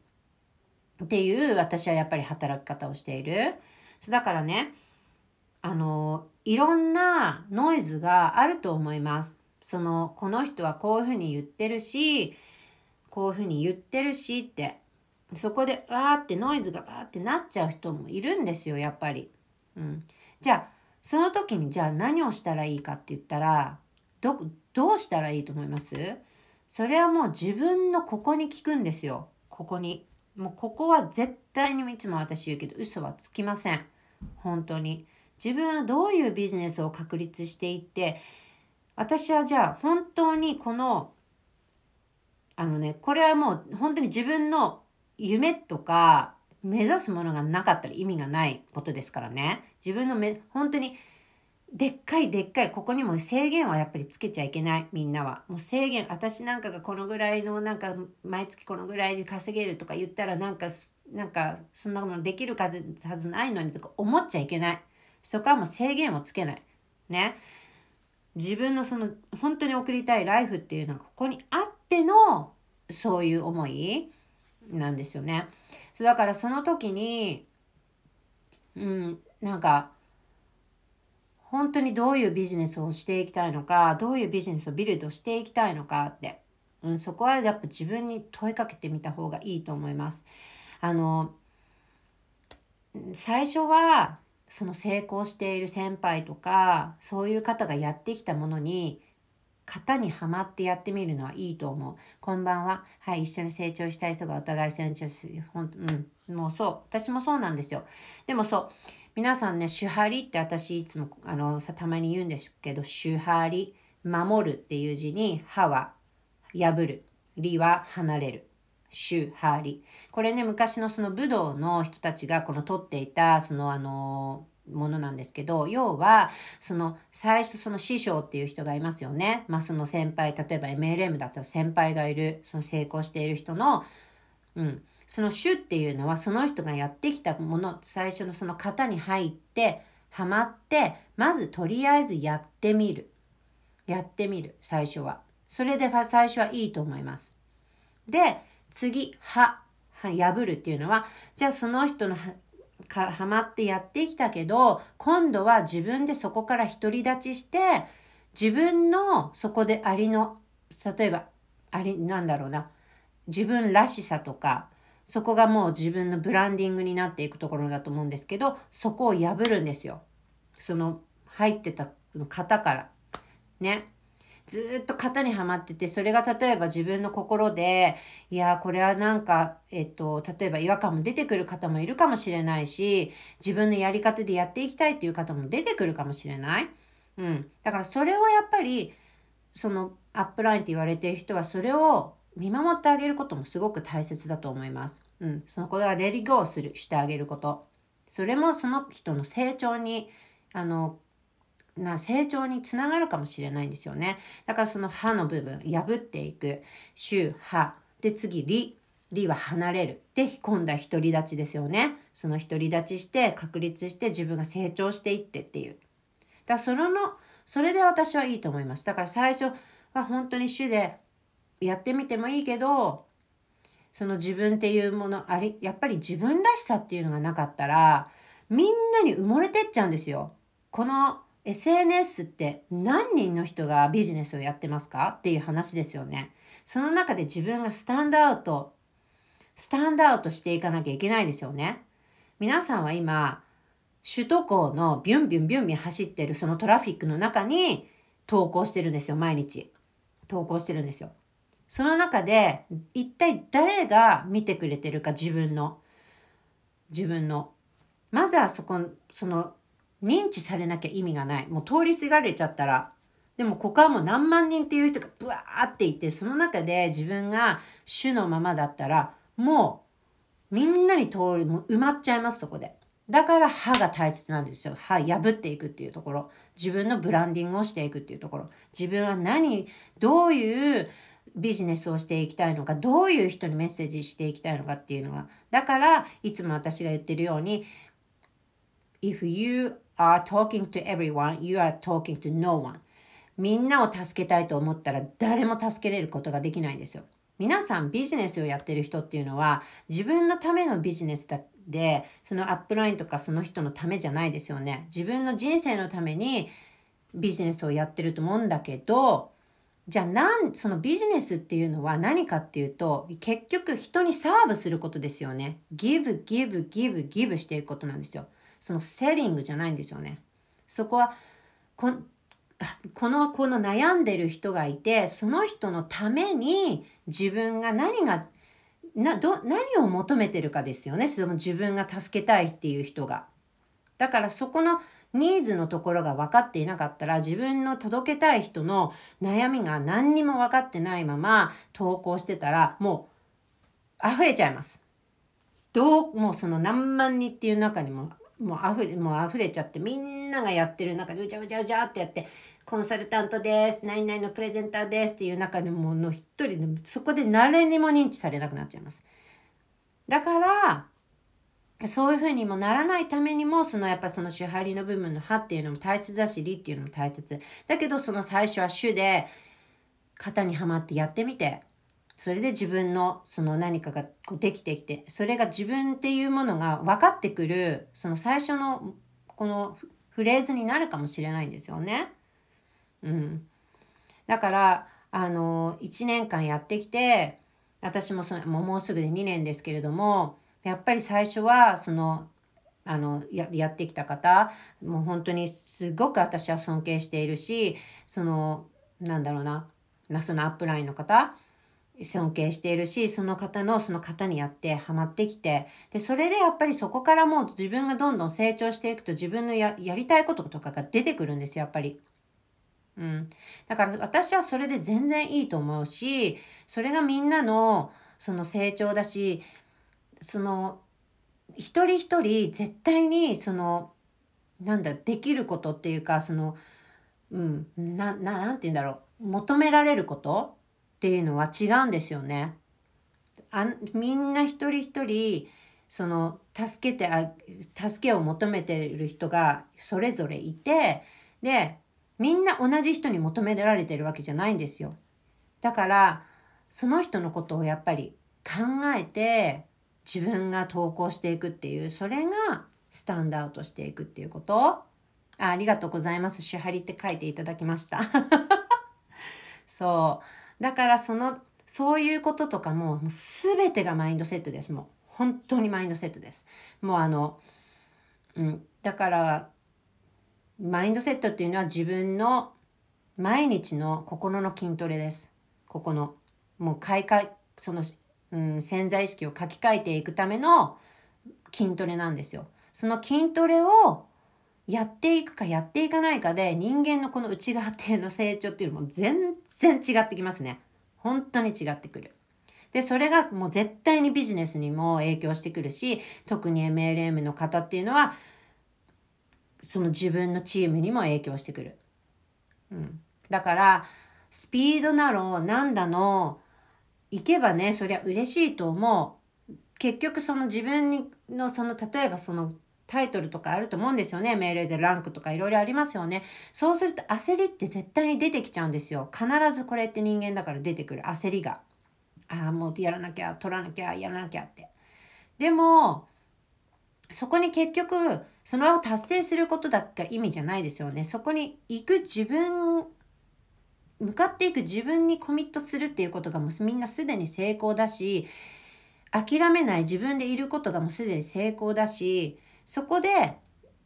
S1: っていう私はやっぱり働き方をしている。そうだからねあのいろんなノイズがあると思います。そのこの人はこういうふうに言ってるしこういうふうに言ってるしってそこでわーってノイズがバーってなっちゃう人もいるんですよやっぱり。うん、じゃあその時にじゃあ何をしたらいいかって言ったらどどうしたらいいと思います？それはもう自分のここに聞くんですよ。ここに。もうここは絶対にいつも私言うけど嘘はつきません。本当に。自分はどういうビジネスを確立していって私はじゃあ本当にこのあのねこれはもう本当に自分の夢とか目指すものがなかったら意味がないことですからね自分のめ本当にでっかいでっかいここにも制限はやっぱりつけちゃいけないみんなは。もう制限私なんかがこのぐらいのなんか毎月このぐらいで稼げるとか言ったらなんかなんかそんなものできるはずないのにとか思っちゃいけない。そこはもう制限をつけない。ね。自分のその本当に送りたいライフっていうのはここにあってのそういう思いなんですよね。だからその時にうんなんか本当にどういうビジネスをしていきたいのかどういうビジネスをビルドしていきたいのかって、うん、そこはやっぱ自分に問いかけてみた方がいいと思います。あの最初はその成功している先輩とかそういう方がやってきたものに型にはまってやってみるのはいいと思う。こんばんは。はい、一緒に成長したい人がお互い成長する。ほんうん、もうそう。私もそうなんですよ。でもそう。皆さんね、手張りって私いつもあのさたまに言うんですけど、手張り、守るっていう字に、歯は破る、りは離れる。手張り。これね、昔のその武道の人たちがこの取っていた、そのあのものなんですけど要はその最初その師匠っていう人がいますよね。まあその先輩例えば MLM だったら先輩がいる。その成功している人の、うん、その主っていうのはその人がやってきたもの最初のその型に入ってはまってまずとりあえずやってみる。やってみる最初は。それで最初はいいと思います。で次は破るっていうのは、じゃあその人のかはまってやってきたけど、今度は自分でそこから独り立ちして、自分のそこでありの、例えば、あり、なんだろうな、自分らしさとか、そこがもう自分のブランディングになっていくところだと思うんですけど、そこを破るんですよ。その入ってた型から。ね。ずっと型にはまってて、それが例えば自分の心で、いや、これはなんか、えっと、例えば違和感も出てくる方もいるかもしれないし、自分のやり方でやっていきたいっていう方も出てくるかもしれない。うん。だからそれをやっぱり、そのアップラインって言われてる人はそれを見守ってあげることもすごく大切だと思います。うん。そのことはレディゴーする、してあげること。それもその人の成長に、あの、な成長につながるかもしれないんですよね。だからその歯の部分、破っていく。周、歯。で、次、理。理は離れる。で、今度は独り立ちですよね。その独り立ちして、確立して自分が成長していってっていう。だからその、それで私はいいと思います。だから最初は本当に主でやってみてもいいけど、その自分っていうものあり、やっぱり自分らしさっていうのがなかったら、みんなに埋もれてっちゃうんですよ。この SNS って何人の人がビジネスをやってますか？っていう話ですよね。その中で自分がスタンドアウト、スタンドアウトしていかなきゃいけないですよね。皆さんは今、首都高のビュンビュンビュンビュン走ってるそのトラフィックの中に投稿してるんですよ、毎日。投稿してるんですよ。その中で一体誰が見てくれてるか自分の、自分の。まずはそこ、その認知されなきゃ意味がない。もう通りすがれちゃったら。でもここはもう何万人っていう人がブワーっていて、その中で自分が主のままだったら、もうみんなに通り、もう埋まっちゃいます、そこで。だから歯が大切なんですよ。歯破っていくっていうところ。自分のブランディングをしていくっていうところ。自分は何、どういうビジネスをしていきたいのか、どういう人にメッセージしていきたいのかっていうのが。だから、いつも私が言ってるように、If you are talking to everyone, you are talking to no one. みんなを助けたいと思ったら誰も助けれることができないんですよ。皆さんビジネスをやってる人っていうのは自分のためのビジネスだでそのアップラインとかその人のためじゃないですよね。自分の人生のためにビジネスをやってると思うんだけどじゃあなんそのビジネスっていうのは何かっていうと結局人にサーブすることですよね。give, give, give, give していくことなんですよ。そのセリングじゃないんですよね。そこはここのこの悩んでる人がいてその人のために自分が何がなど何を求めてるかですよねその自分が助けたいっていう人が。だからそこのニーズのところが分かっていなかったら自分の届けたい人の悩みが何にも分かってないまま投稿してたらもう溢れちゃいます。どうもうその何万人っていう中にももう溢れ、もう溢れちゃって、みんながやってる中で、うじゃうじゃうじゃってやって、コンサルタントです、何々のプレゼンターですっていう中でもの一人で、そこで誰にも認知されなくなっちゃいます。だから、そういうふうにもならないためにも、そのやっぱその手張りの部分の歯っていうのも大切だし、理っていうのも大切。だけどその最初は主で型にはまってやってみて、それで自分のその何かがこうできてきてそれが自分っていうものが分かってくるその最初のこのフレーズになるかもしれないんですよね。うん、だからあの1年間やってきて私もそのもうすぐで2年ですけれどもやっぱり最初はそのあのややってきた方もう本当にすごく私は尊敬しているしそのなんだろうなそのアップラインの方尊敬しているし、その方のその方にやってハマってきて、で、それでやっぱりそこからもう自分がどんどん成長していくと自分のやりたいこととかが出てくるんですよ、やっぱり。うん。だから私はそれで全然いいと思うし、それがみんなのその成長だし、その一人一人絶対にそのなんだできることっていうかそのうんなななんて言うんだろう求められることっていうのは違うんですよね。あみんな一人一人その助けてあ助けを求めてる人がそれぞれいてでみんな同じ人に求められてるわけじゃないんですよ。だからその人のことをやっぱり考えて自分が投稿していくっていうそれがスタンドアウトしていくっていうことあありがとうございます。手張りって書いていただきました。そう。だからその、そういうこととかも、もう全てがマインドセットです。もう本当にマインドセットです。もうあの、うん。だから、マインドセットっていうのは自分の毎日の心の筋トレです。ここの、もう開会、その、うん、潜在意識を書き換えていくための筋トレなんですよ。その筋トレをやっていくかやっていかないかで人間のこの内側っていうの成長っていうのも全然違ってきますね。本当に違ってくる。で、それがもう絶対にビジネスにも影響してくるし、特に MLM の方っていうのは、その自分のチームにも影響してくる。うん。だから、スピードなの、なんだの、行けばね、そりゃ嬉しいと思う。結局その自分にの、その、例えばそのタイトルとかあると思うんですよね。命令でランクとかいろいろありますよね。そうすると焦りって絶対に出てきちゃうんですよ。必ずこれって人間だから出てくる焦りが。ああ、もうやらなきゃ、取らなきゃ、やらなきゃって。でも、そこに結局、そのを達成することだけが意味じゃないですよね。そこに行く自分、向かっていく自分にコミットするっていうことがもうみんなすでに成功だし、諦めない自分でいることがもうすでに成功だし、そこで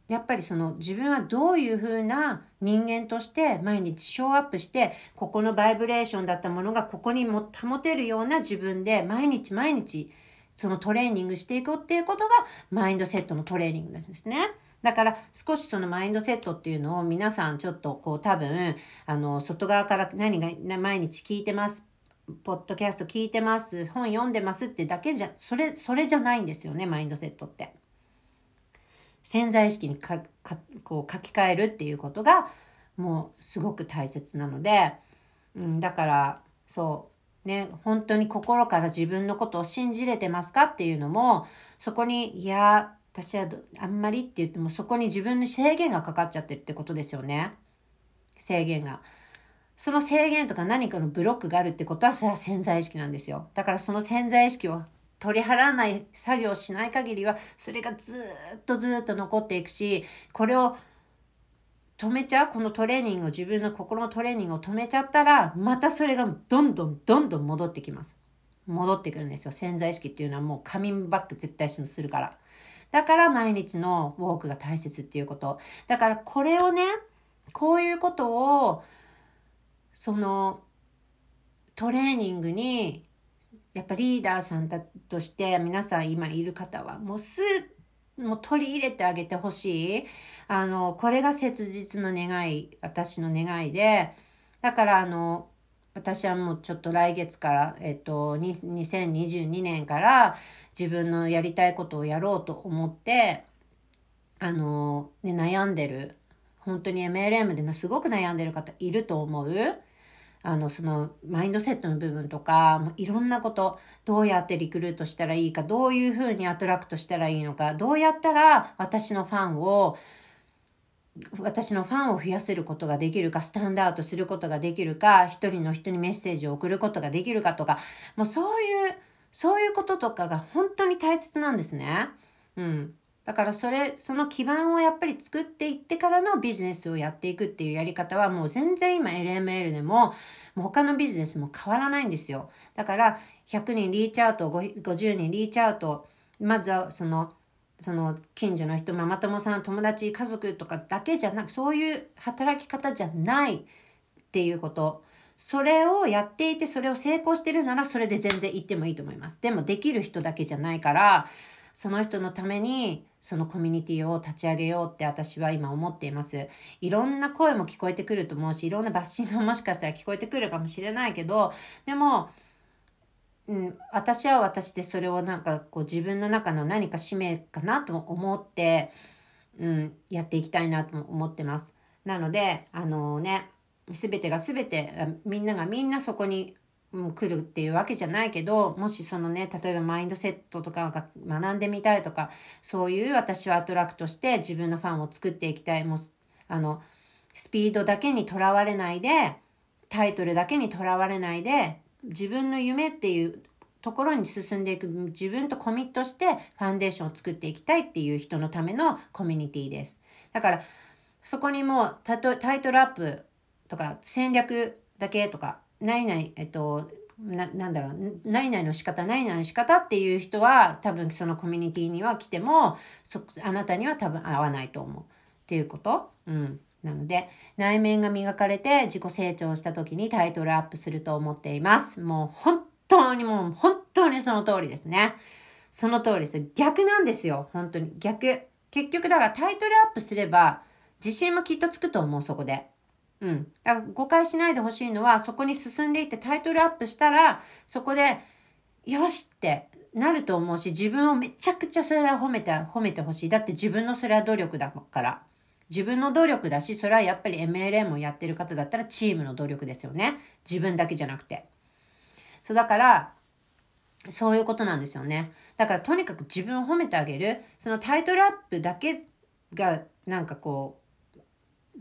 S1: やっぱりその自分はどういうふうな人間として毎日ショーアップしてここのバイブレーションだったものがここにも保てるような自分で毎日毎日そのトレーニングしていくっていうことがマインドセットのトレーニングですね。だから少しそのマインドセットっていうのを皆さんちょっとこう多分あの外側から何が毎日聞いてますポッドキャスト聞いてます本読んでますってだけじゃそれそれじゃないんですよねマインドセットって。潜在意識にかこう書き換えるっていうことがもうすごく大切なので、うん、だからそうね本当に心から自分のことを信じれてますかっていうのもそこにいや私はあんまりって言ってもそこに自分に制限がかかっちゃってるってことですよね制限が。その制限とか何かのブロックがあるってことはそれは潜在意識なんですよ。だからその潜在意識を取り払わない作業をしない限りはそれがずっとずっと残っていくしこれを止めちゃうこのトレーニングを自分の心のトレーニングを止めちゃったらまたそれがどんどんどんどん戻ってきます。戻ってくるんですよ。潜在意識っていうのはもうカミングバック絶対するから。だから毎日のウォークが大切っていうこと。だからこれをね、こういうことを、そのトレーニングにやっぱリーダーさんだとして皆さん今いる方はもうすもう取り入れてあげてほしい。あの、これが切実の願い、私の願いで、だからあの、私はもうちょっと来月から、えっと、2022年から自分のやりたいことをやろうと思って、あの、ね、悩んでる、本当に MLM ですごく悩んでる方いると思う。あの、その、マインドセットの部分とか、もういろんなこと、どうやってリクルートしたらいいか、どういうふうにアトラクトしたらいいのか、どうやったら私のファンを、私のファンを増やせることができるか、スタンダードすることができるか、一人の人にメッセージを送ることができるかとか、もうそういう、そういうこととかが本当に大切なんですね。うん。だからそれ、その基盤をやっぱり作っていってからのビジネスをやっていくっていうやり方はもう全然今 LML でももう他のビジネスも変わらないんですよ。だから100人リーチアウト、50人リーチアウト、まずはその、その近所の人、ママ友さん、友達、家族とかだけじゃなく、そういう働き方じゃないっていうこと。それをやっていて、それを成功してるなら、それで全然言ってもいいと思います。でも、できる人だけじゃないから、その人のためにそのコミュニティを立ち上げようって私は今思っています。いろんな声も聞こえてくると思うし、いろんなバッシングももしかしたら聞こえてくるかもしれないけど、でも、うん、私は私でそれをなんかこう自分の中の何か使命かなと思って、うん、やっていきたいなと思ってます。なので、あのね、全てが全てみんながみんなそこにう、来るっていうわけじゃないけどもしそのね例えばマインドセットとかが学んでみたいとかそういう私はアトラクトして自分のファンを作っていきたいもうあのスピードだけにとらわれないでタイトルだけにとらわれないで自分の夢っていうところに進んでいく自分とコミットしてファンデーションを作っていきたいっていう人のためのコミュニティです。だからそこにもうタイトルアップとか戦略だけとか何々えっとななんだろう何々の仕方何々の仕方っていう人は多分そのコミュニティには来てもそあなたには多分合わないと思うっていうこと？うんなので内面が磨かれて自己成長した時にタイトルアップすると思っています。もう本当にもう本当にその通りですね。その通りです。逆なんですよ。本当に逆。結局だからタイトルアップすれば自信もきっとつくと思うそこで。うん。だから誤解しないでほしいのは、そこに進んでいってタイトルアップしたら、そこで、よしってなると思うし、自分をめちゃくちゃそれは褒めて、褒めてほしい。だって自分のそれは努力だから。自分の努力だし、それはやっぱり MLM をやってる方だったらチームの努力ですよね。自分だけじゃなくて。そうだから、そういうことなんですよね。だからとにかく自分を褒めてあげる。そのタイトルアップだけがなんかこう、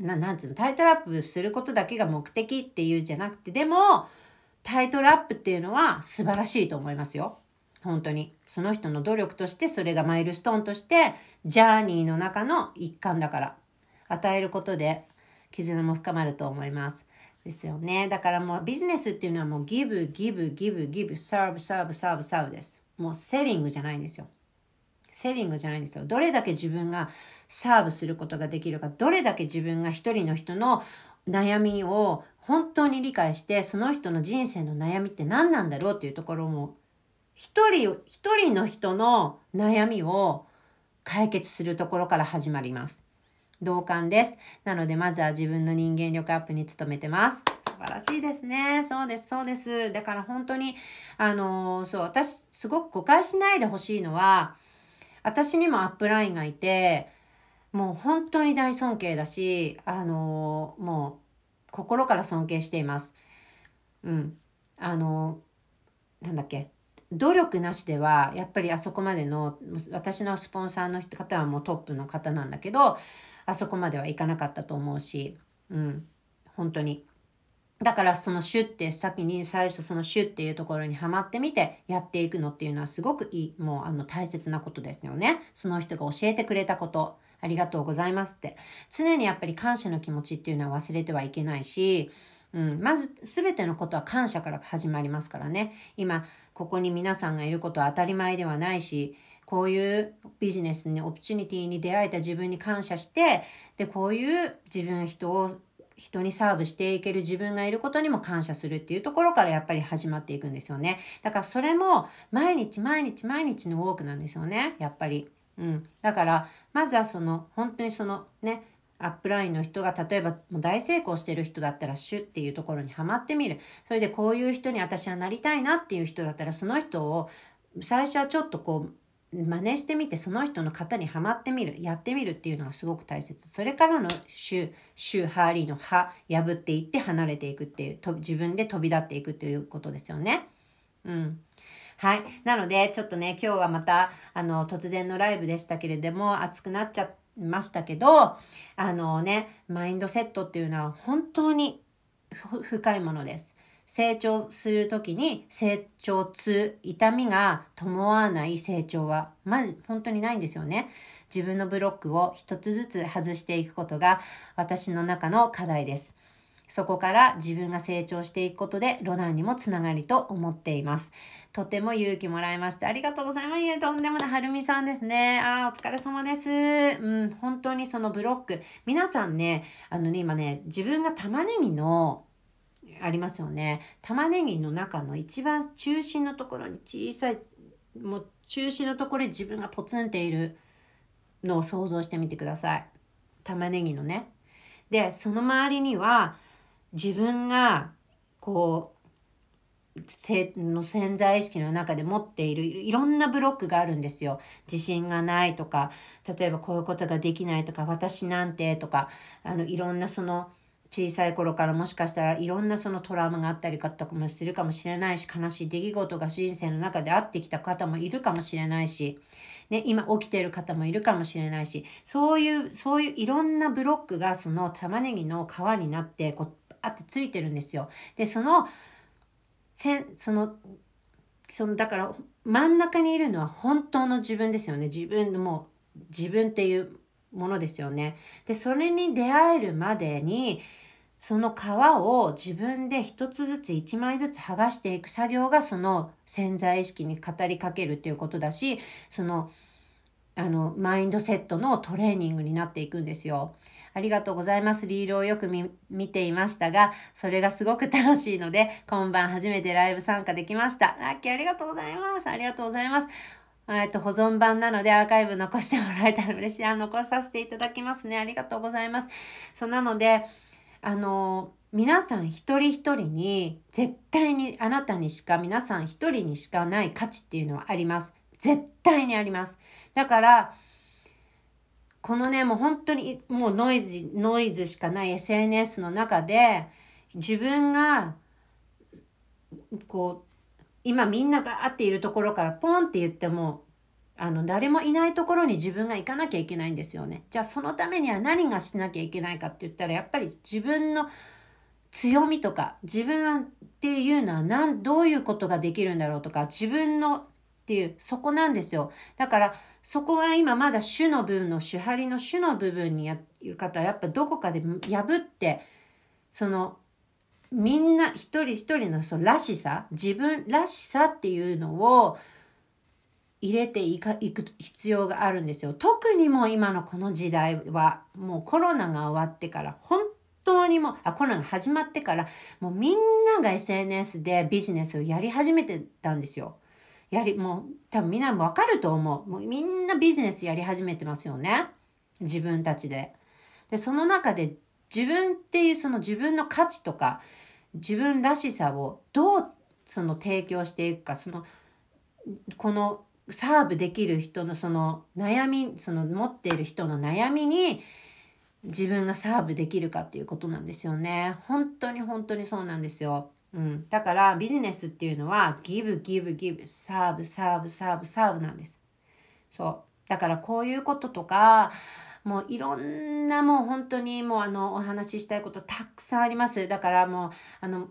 S1: ななんつうのタイトルアップすることだけが目的っていうんじゃなくてでもタイトルアップっていうのは素晴らしいと思いますよ。本当にその人の努力としてそれがマイルストーンとしてジャーニーの中の一環だから与えることで絆も深まると思います。ですよね。だからもうビジネスっていうのはもうギブ、ギブ、ギブ、ギブ、サーブ、サーブ、サーブ、サーブです。もうセリングじゃないんですよ。セリングじゃないんですよ。どれだけ自分がサーブすることができるか、どれだけ自分が一人の人の悩みを本当に理解して、その人の人生の悩みって何なんだろうっていうところも、一人、一人の人の悩みを解決するところから始まります。同感です。なので、まずは自分の人間力アップに努めてます。素晴らしいですね。そうです、そうです。だから本当に、あのー、そう、私、すごく誤解しないでほしいのは、私にもアップラインがいて、もう本当に大尊敬だし、あのー、もう心から尊敬しています。うん。あのー、なんだっけ。努力なしでは、やっぱりあそこまでの、私のスポンサーの方はもうトップの方なんだけど、あそこまではいかなかったと思うし、うん。本当に。だからそのシュって先に最初そのシュっていうところにはまってみてやっていくのっていうのはすごくいい、もうあの大切なことですよね。その人が教えてくれたこと。ありがとうございますって。常にやっぱり感謝の気持ちっていうのは忘れてはいけないし、うん、まず全てのことは感謝から始まりますからね。今、ここに皆さんがいることは当たり前ではないし、こういうビジネスに、オプチュニティに出会えた自分に感謝して、で、こういう自分人を人にサーブしていける自分がいることにも感謝するっていうところからやっぱり始まっていくんですよね。だからそれも毎日毎日毎日のウォークなんですよね。やっぱり。うん。だから、まずはその、本当にそのね、アップラインの人が例えばもう大成功してる人だったらシュっていうところにはまってみる。それでこういう人に私はなりたいなっていう人だったらその人を最初はちょっとこう真似してみてその人の型にはまってみるやってみるっていうのがすごく大切それからのシュシュハーリーの歯破っていって離れていくっていうと自分で飛び立っていくということですよねうんはい。なので、ちょっとね、今日はまた、あの、突然のライブでしたけれども、熱くなっちゃいましたけど、あのね、マインドセットっていうのは本当に深いものです。成長する時に成長痛、痛みが伴わない成長はまず本当にないんですよね。自分のブロックを一つずつ外していくことが私の中の課題です。そこから自分が成長していくことでロナンにもつながりと思っています。とても勇気もらいました。ありがとうございます。いえ、とんでもない。はるみさんですね。ああ、お疲れ様です。うん、本当にそのブロック。皆さんね、あのね、今ね、自分が玉ねぎのありますよね。玉ねぎの中の一番中心のところに小さい、もう中心のところに自分がポツンっているのを想像してみてください。玉ねぎのね。で、その周りには自分がこう、の潜在意識の中で持っているいろんなブロックがあるんですよ。自信がないとか、例えばこういうことができないとか、私なんてとか、あのいろんなその小さい頃からもしかしたらいろんなそのトラウマがあったりとかもするかもしれないし悲しい出来事が人生の中であってきた方もいるかもしれないし、ね、今起きている方もいるかもしれないしそういうそういういろんなブロックがその玉ねぎの皮になってこうあってついてるんですよ。でそのせそのそのだから真ん中にいるのは本当の自分ですよね自分のもう自分っていうものですよね。でそれに出会えるまでにその皮を自分で一つずつ一枚ずつ剥がしていく作業がその潜在意識に語りかけるっていうことだしそのあのマインドセットのトレーニングになっていくんですよ。ありがとうございます。リールをよく見ていましたが、それがすごく楽しいので、今晩初めてライブ参加できました。ラッキーありがとうございます。ありがとうございます。えっと、保存版なのでアーカイブ残してもらえたら嬉しい。あ、残させていただきますね。ありがとうございます。そうなので、あの、皆さん一人一人に、絶対にあなたにしか、皆さん一人にしかない価値っていうのはあります。絶対にあります。だから、このね、もう本当にもうノイズ、ノイズしかない SNS の中で、自分が、こう、今みんなバーっているところからポンって言っても、あの、誰もいないところに自分が行かなきゃいけないんですよね。じゃあそのためには何がしなきゃいけないかって言ったら、やっぱり自分の強みとか、自分っていうのは何、どういうことができるんだろうとか、自分のっていう、そこなんですよ。だから、そこが今まだ主の部分の、主張りの主の部分にやる方は、やっぱどこかで破って、その、みんな一人一人のそのらしさ、自分らしさっていうのを入れていかいく必要があるんですよ。特にもう今のこの時代は、もうコロナが終わってから、本当にもう、あ、コロナが始まってから、もうみんなが SNS でビジネスをやり始めてたんですよ。やり、もう多分みんなもわかると思う。もうみんなビジネスやり始めてますよね。自分たちで。で、その中で自分っていうその自分の価値とか自分らしさをどうその提供していくか、その、このサーブできる人のその悩み、その持っている人の悩みに自分がサーブできるかっていうことなんですよね。本当に本当にそうなんですよ。うん、だからビジネスっていうのはギブギブギブサーブサーブサーブサーブなんです。そうだからこういうこととかもういろんなもう本当にもうあのお話ししたいことたくさんあります。だからもうあの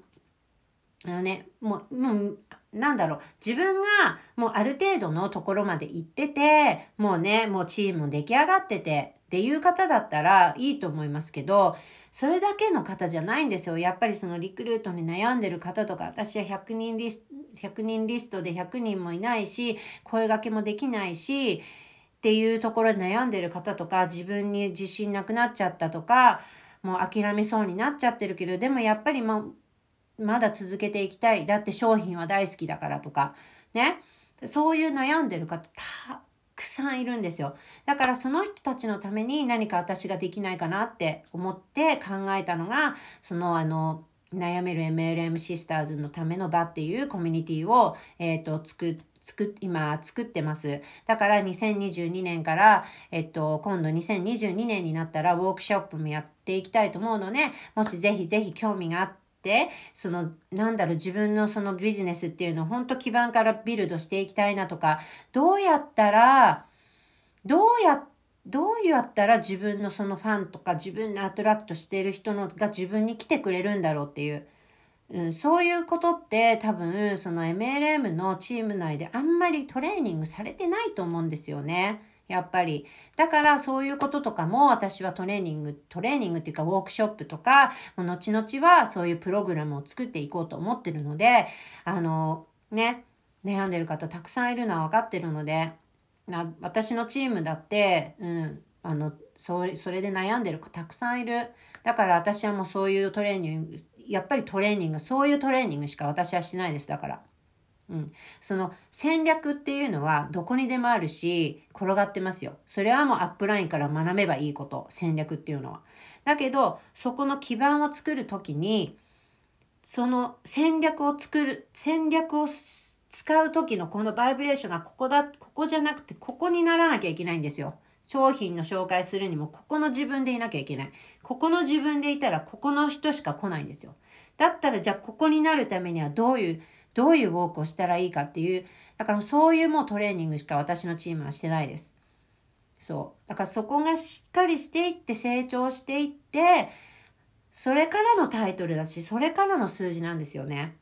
S1: あのねもうもうなんだろう自分がもうある程度のところまで行っててもうねもうチームも出来上がっててっていう方だったらいいと思いますけどそれだけの方じゃないんですよ。やっぱりそのリクルートに悩んでる方とか、私は100人リスト、100人リストで100人もいないし、声がけもできないし、っていうところで悩んでる方とか、自分に自信なくなっちゃったとか、もう諦めそうになっちゃってるけど、でもやっぱりままだ続けていきたい。だって商品は大好きだからとか、ね。そういう悩んでる方、たくさんいるんですよ。だからその人たちのために何か私ができないかなって思って考えたのが、そのあの、悩める MLM シスターズのための場っていうコミュニティを、えっ、ー、と、作って作今作ってます。だから2022年から、えっと、今度2022年になったらウォークショップもやっていきたいと思うので、もしぜひぜひ興味があって、その、なんだろう、自分のそのビジネスっていうのを本当基盤からビルドしていきたいなとか、どうやったら、どうや、どうやったら自分のそのファンとか自分のアトラクトしてる人のが自分に来てくれるんだろうっていう、うん、そういうことって多分その MLM のチーム内であんまりトレーニングされてないと思うんですよね。やっぱり。だからそういうこととかも私はトレーニング、トレーニングっていうかウォークショップとか、後々はそういうプログラムを作っていこうと思ってるので、あの、ね、悩んでる方たくさんいるのは分かってるので、な私のチームだって、うん、あの、それそれで悩んでる子たくさんいる。だから私はもうそういうトレーニング、やっぱりトレーニング、そういうトレーニングしか私はしないです。だから。うん、その戦略っていうのはどこにでもあるし転がってますよ。それはもうアップラインから学べばいいこと戦略っていうのは。だけどそこの基盤を作る時にその戦略を作る戦略を使う時のこのバイブレーションがここだここじゃなくてここにならなきゃいけないんですよ。商品の紹介するにもここの自分でいなきゃいけない。ここの自分でいたらここの人しか来ないんですよ。だったらじゃあここになるためにはどういうどういうウォークをしたらいいかっていう、だからそういうもうトレーニングしか私のチームはしてないです。そう。だからそこがしっかりしていって成長していって、それからのタイトルだし、それからの数字なんですよね。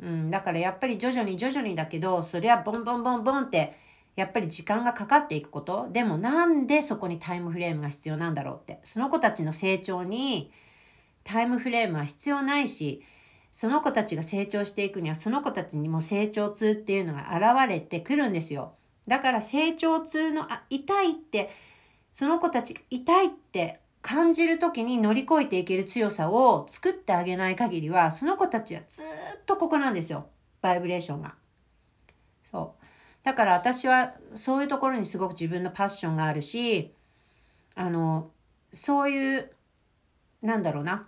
S1: うん、だからやっぱり徐々に徐々にだけど、そりゃボンボンボンボンって、やっぱり時間がかかっていくこと。でもなんでそこにタイムフレームが必要なんだろうって。その子たちの成長にタイムフレームは必要ないし、その子たちが成長していくにはその子たちにも成長痛っていうのが現れてくるんですよ。だから成長痛のあ痛いってその子たちが痛いって感じる時に乗り越えていける強さを作ってあげない限りはその子たちはずっとここなんですよバイブレーションが。そうだから私はそういうところにすごく自分のパッションがあるしあのそういうなんだろうな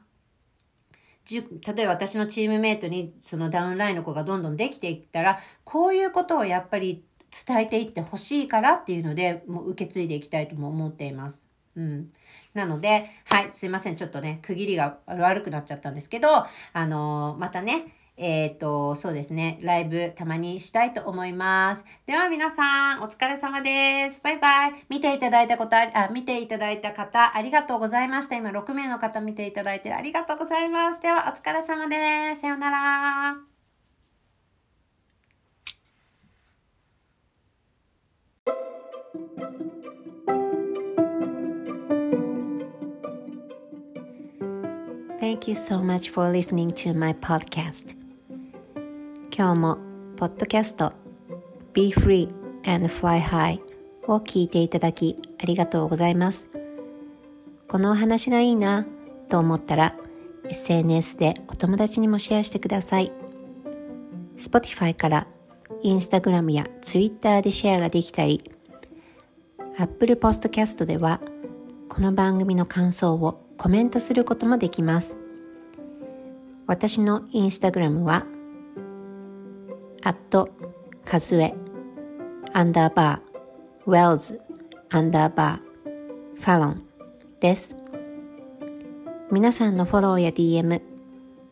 S1: 例えば私のチームメイトにそのダウンラインの子がどんどんできていったらこういうことをやっぱり伝えていってほしいからっていうのでもう受け継いでいきたいとも思っています。うん。なので、はい、すいません。ちょっとね、区切りが悪くなっちゃったんですけど、あのー、またね、えっ、ー、と、そうですね、ライブたまにしたいと思います。では皆さん、お疲れ様です。バイバイ。見ていただいたことあ、あ、見ていただいた方、ありがとうございました。今6名の方見ていただいてありがとうございます。では、お疲れ様です。さようなら。Thank you so much for listening to my podcast. 今日もポッドキャスト Be Free and Fly High を聞いていただきありがとうございます。このお話がいいなと思ったら SNS でお友達にもシェアしてください。Spotify から Instagram や Twitter でシェアができたり Apple Podcast ではこの番組の感想をコメントすることもできます。私の Instagram はアットカズエアンダーバーウェルズアンダーバーファロンです皆さんのフォローや DM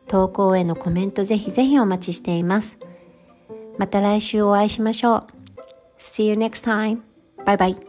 S1: 投稿へのコメントぜひぜひお待ちしていますまた来週お会いしましょう See you next time. Bye bye.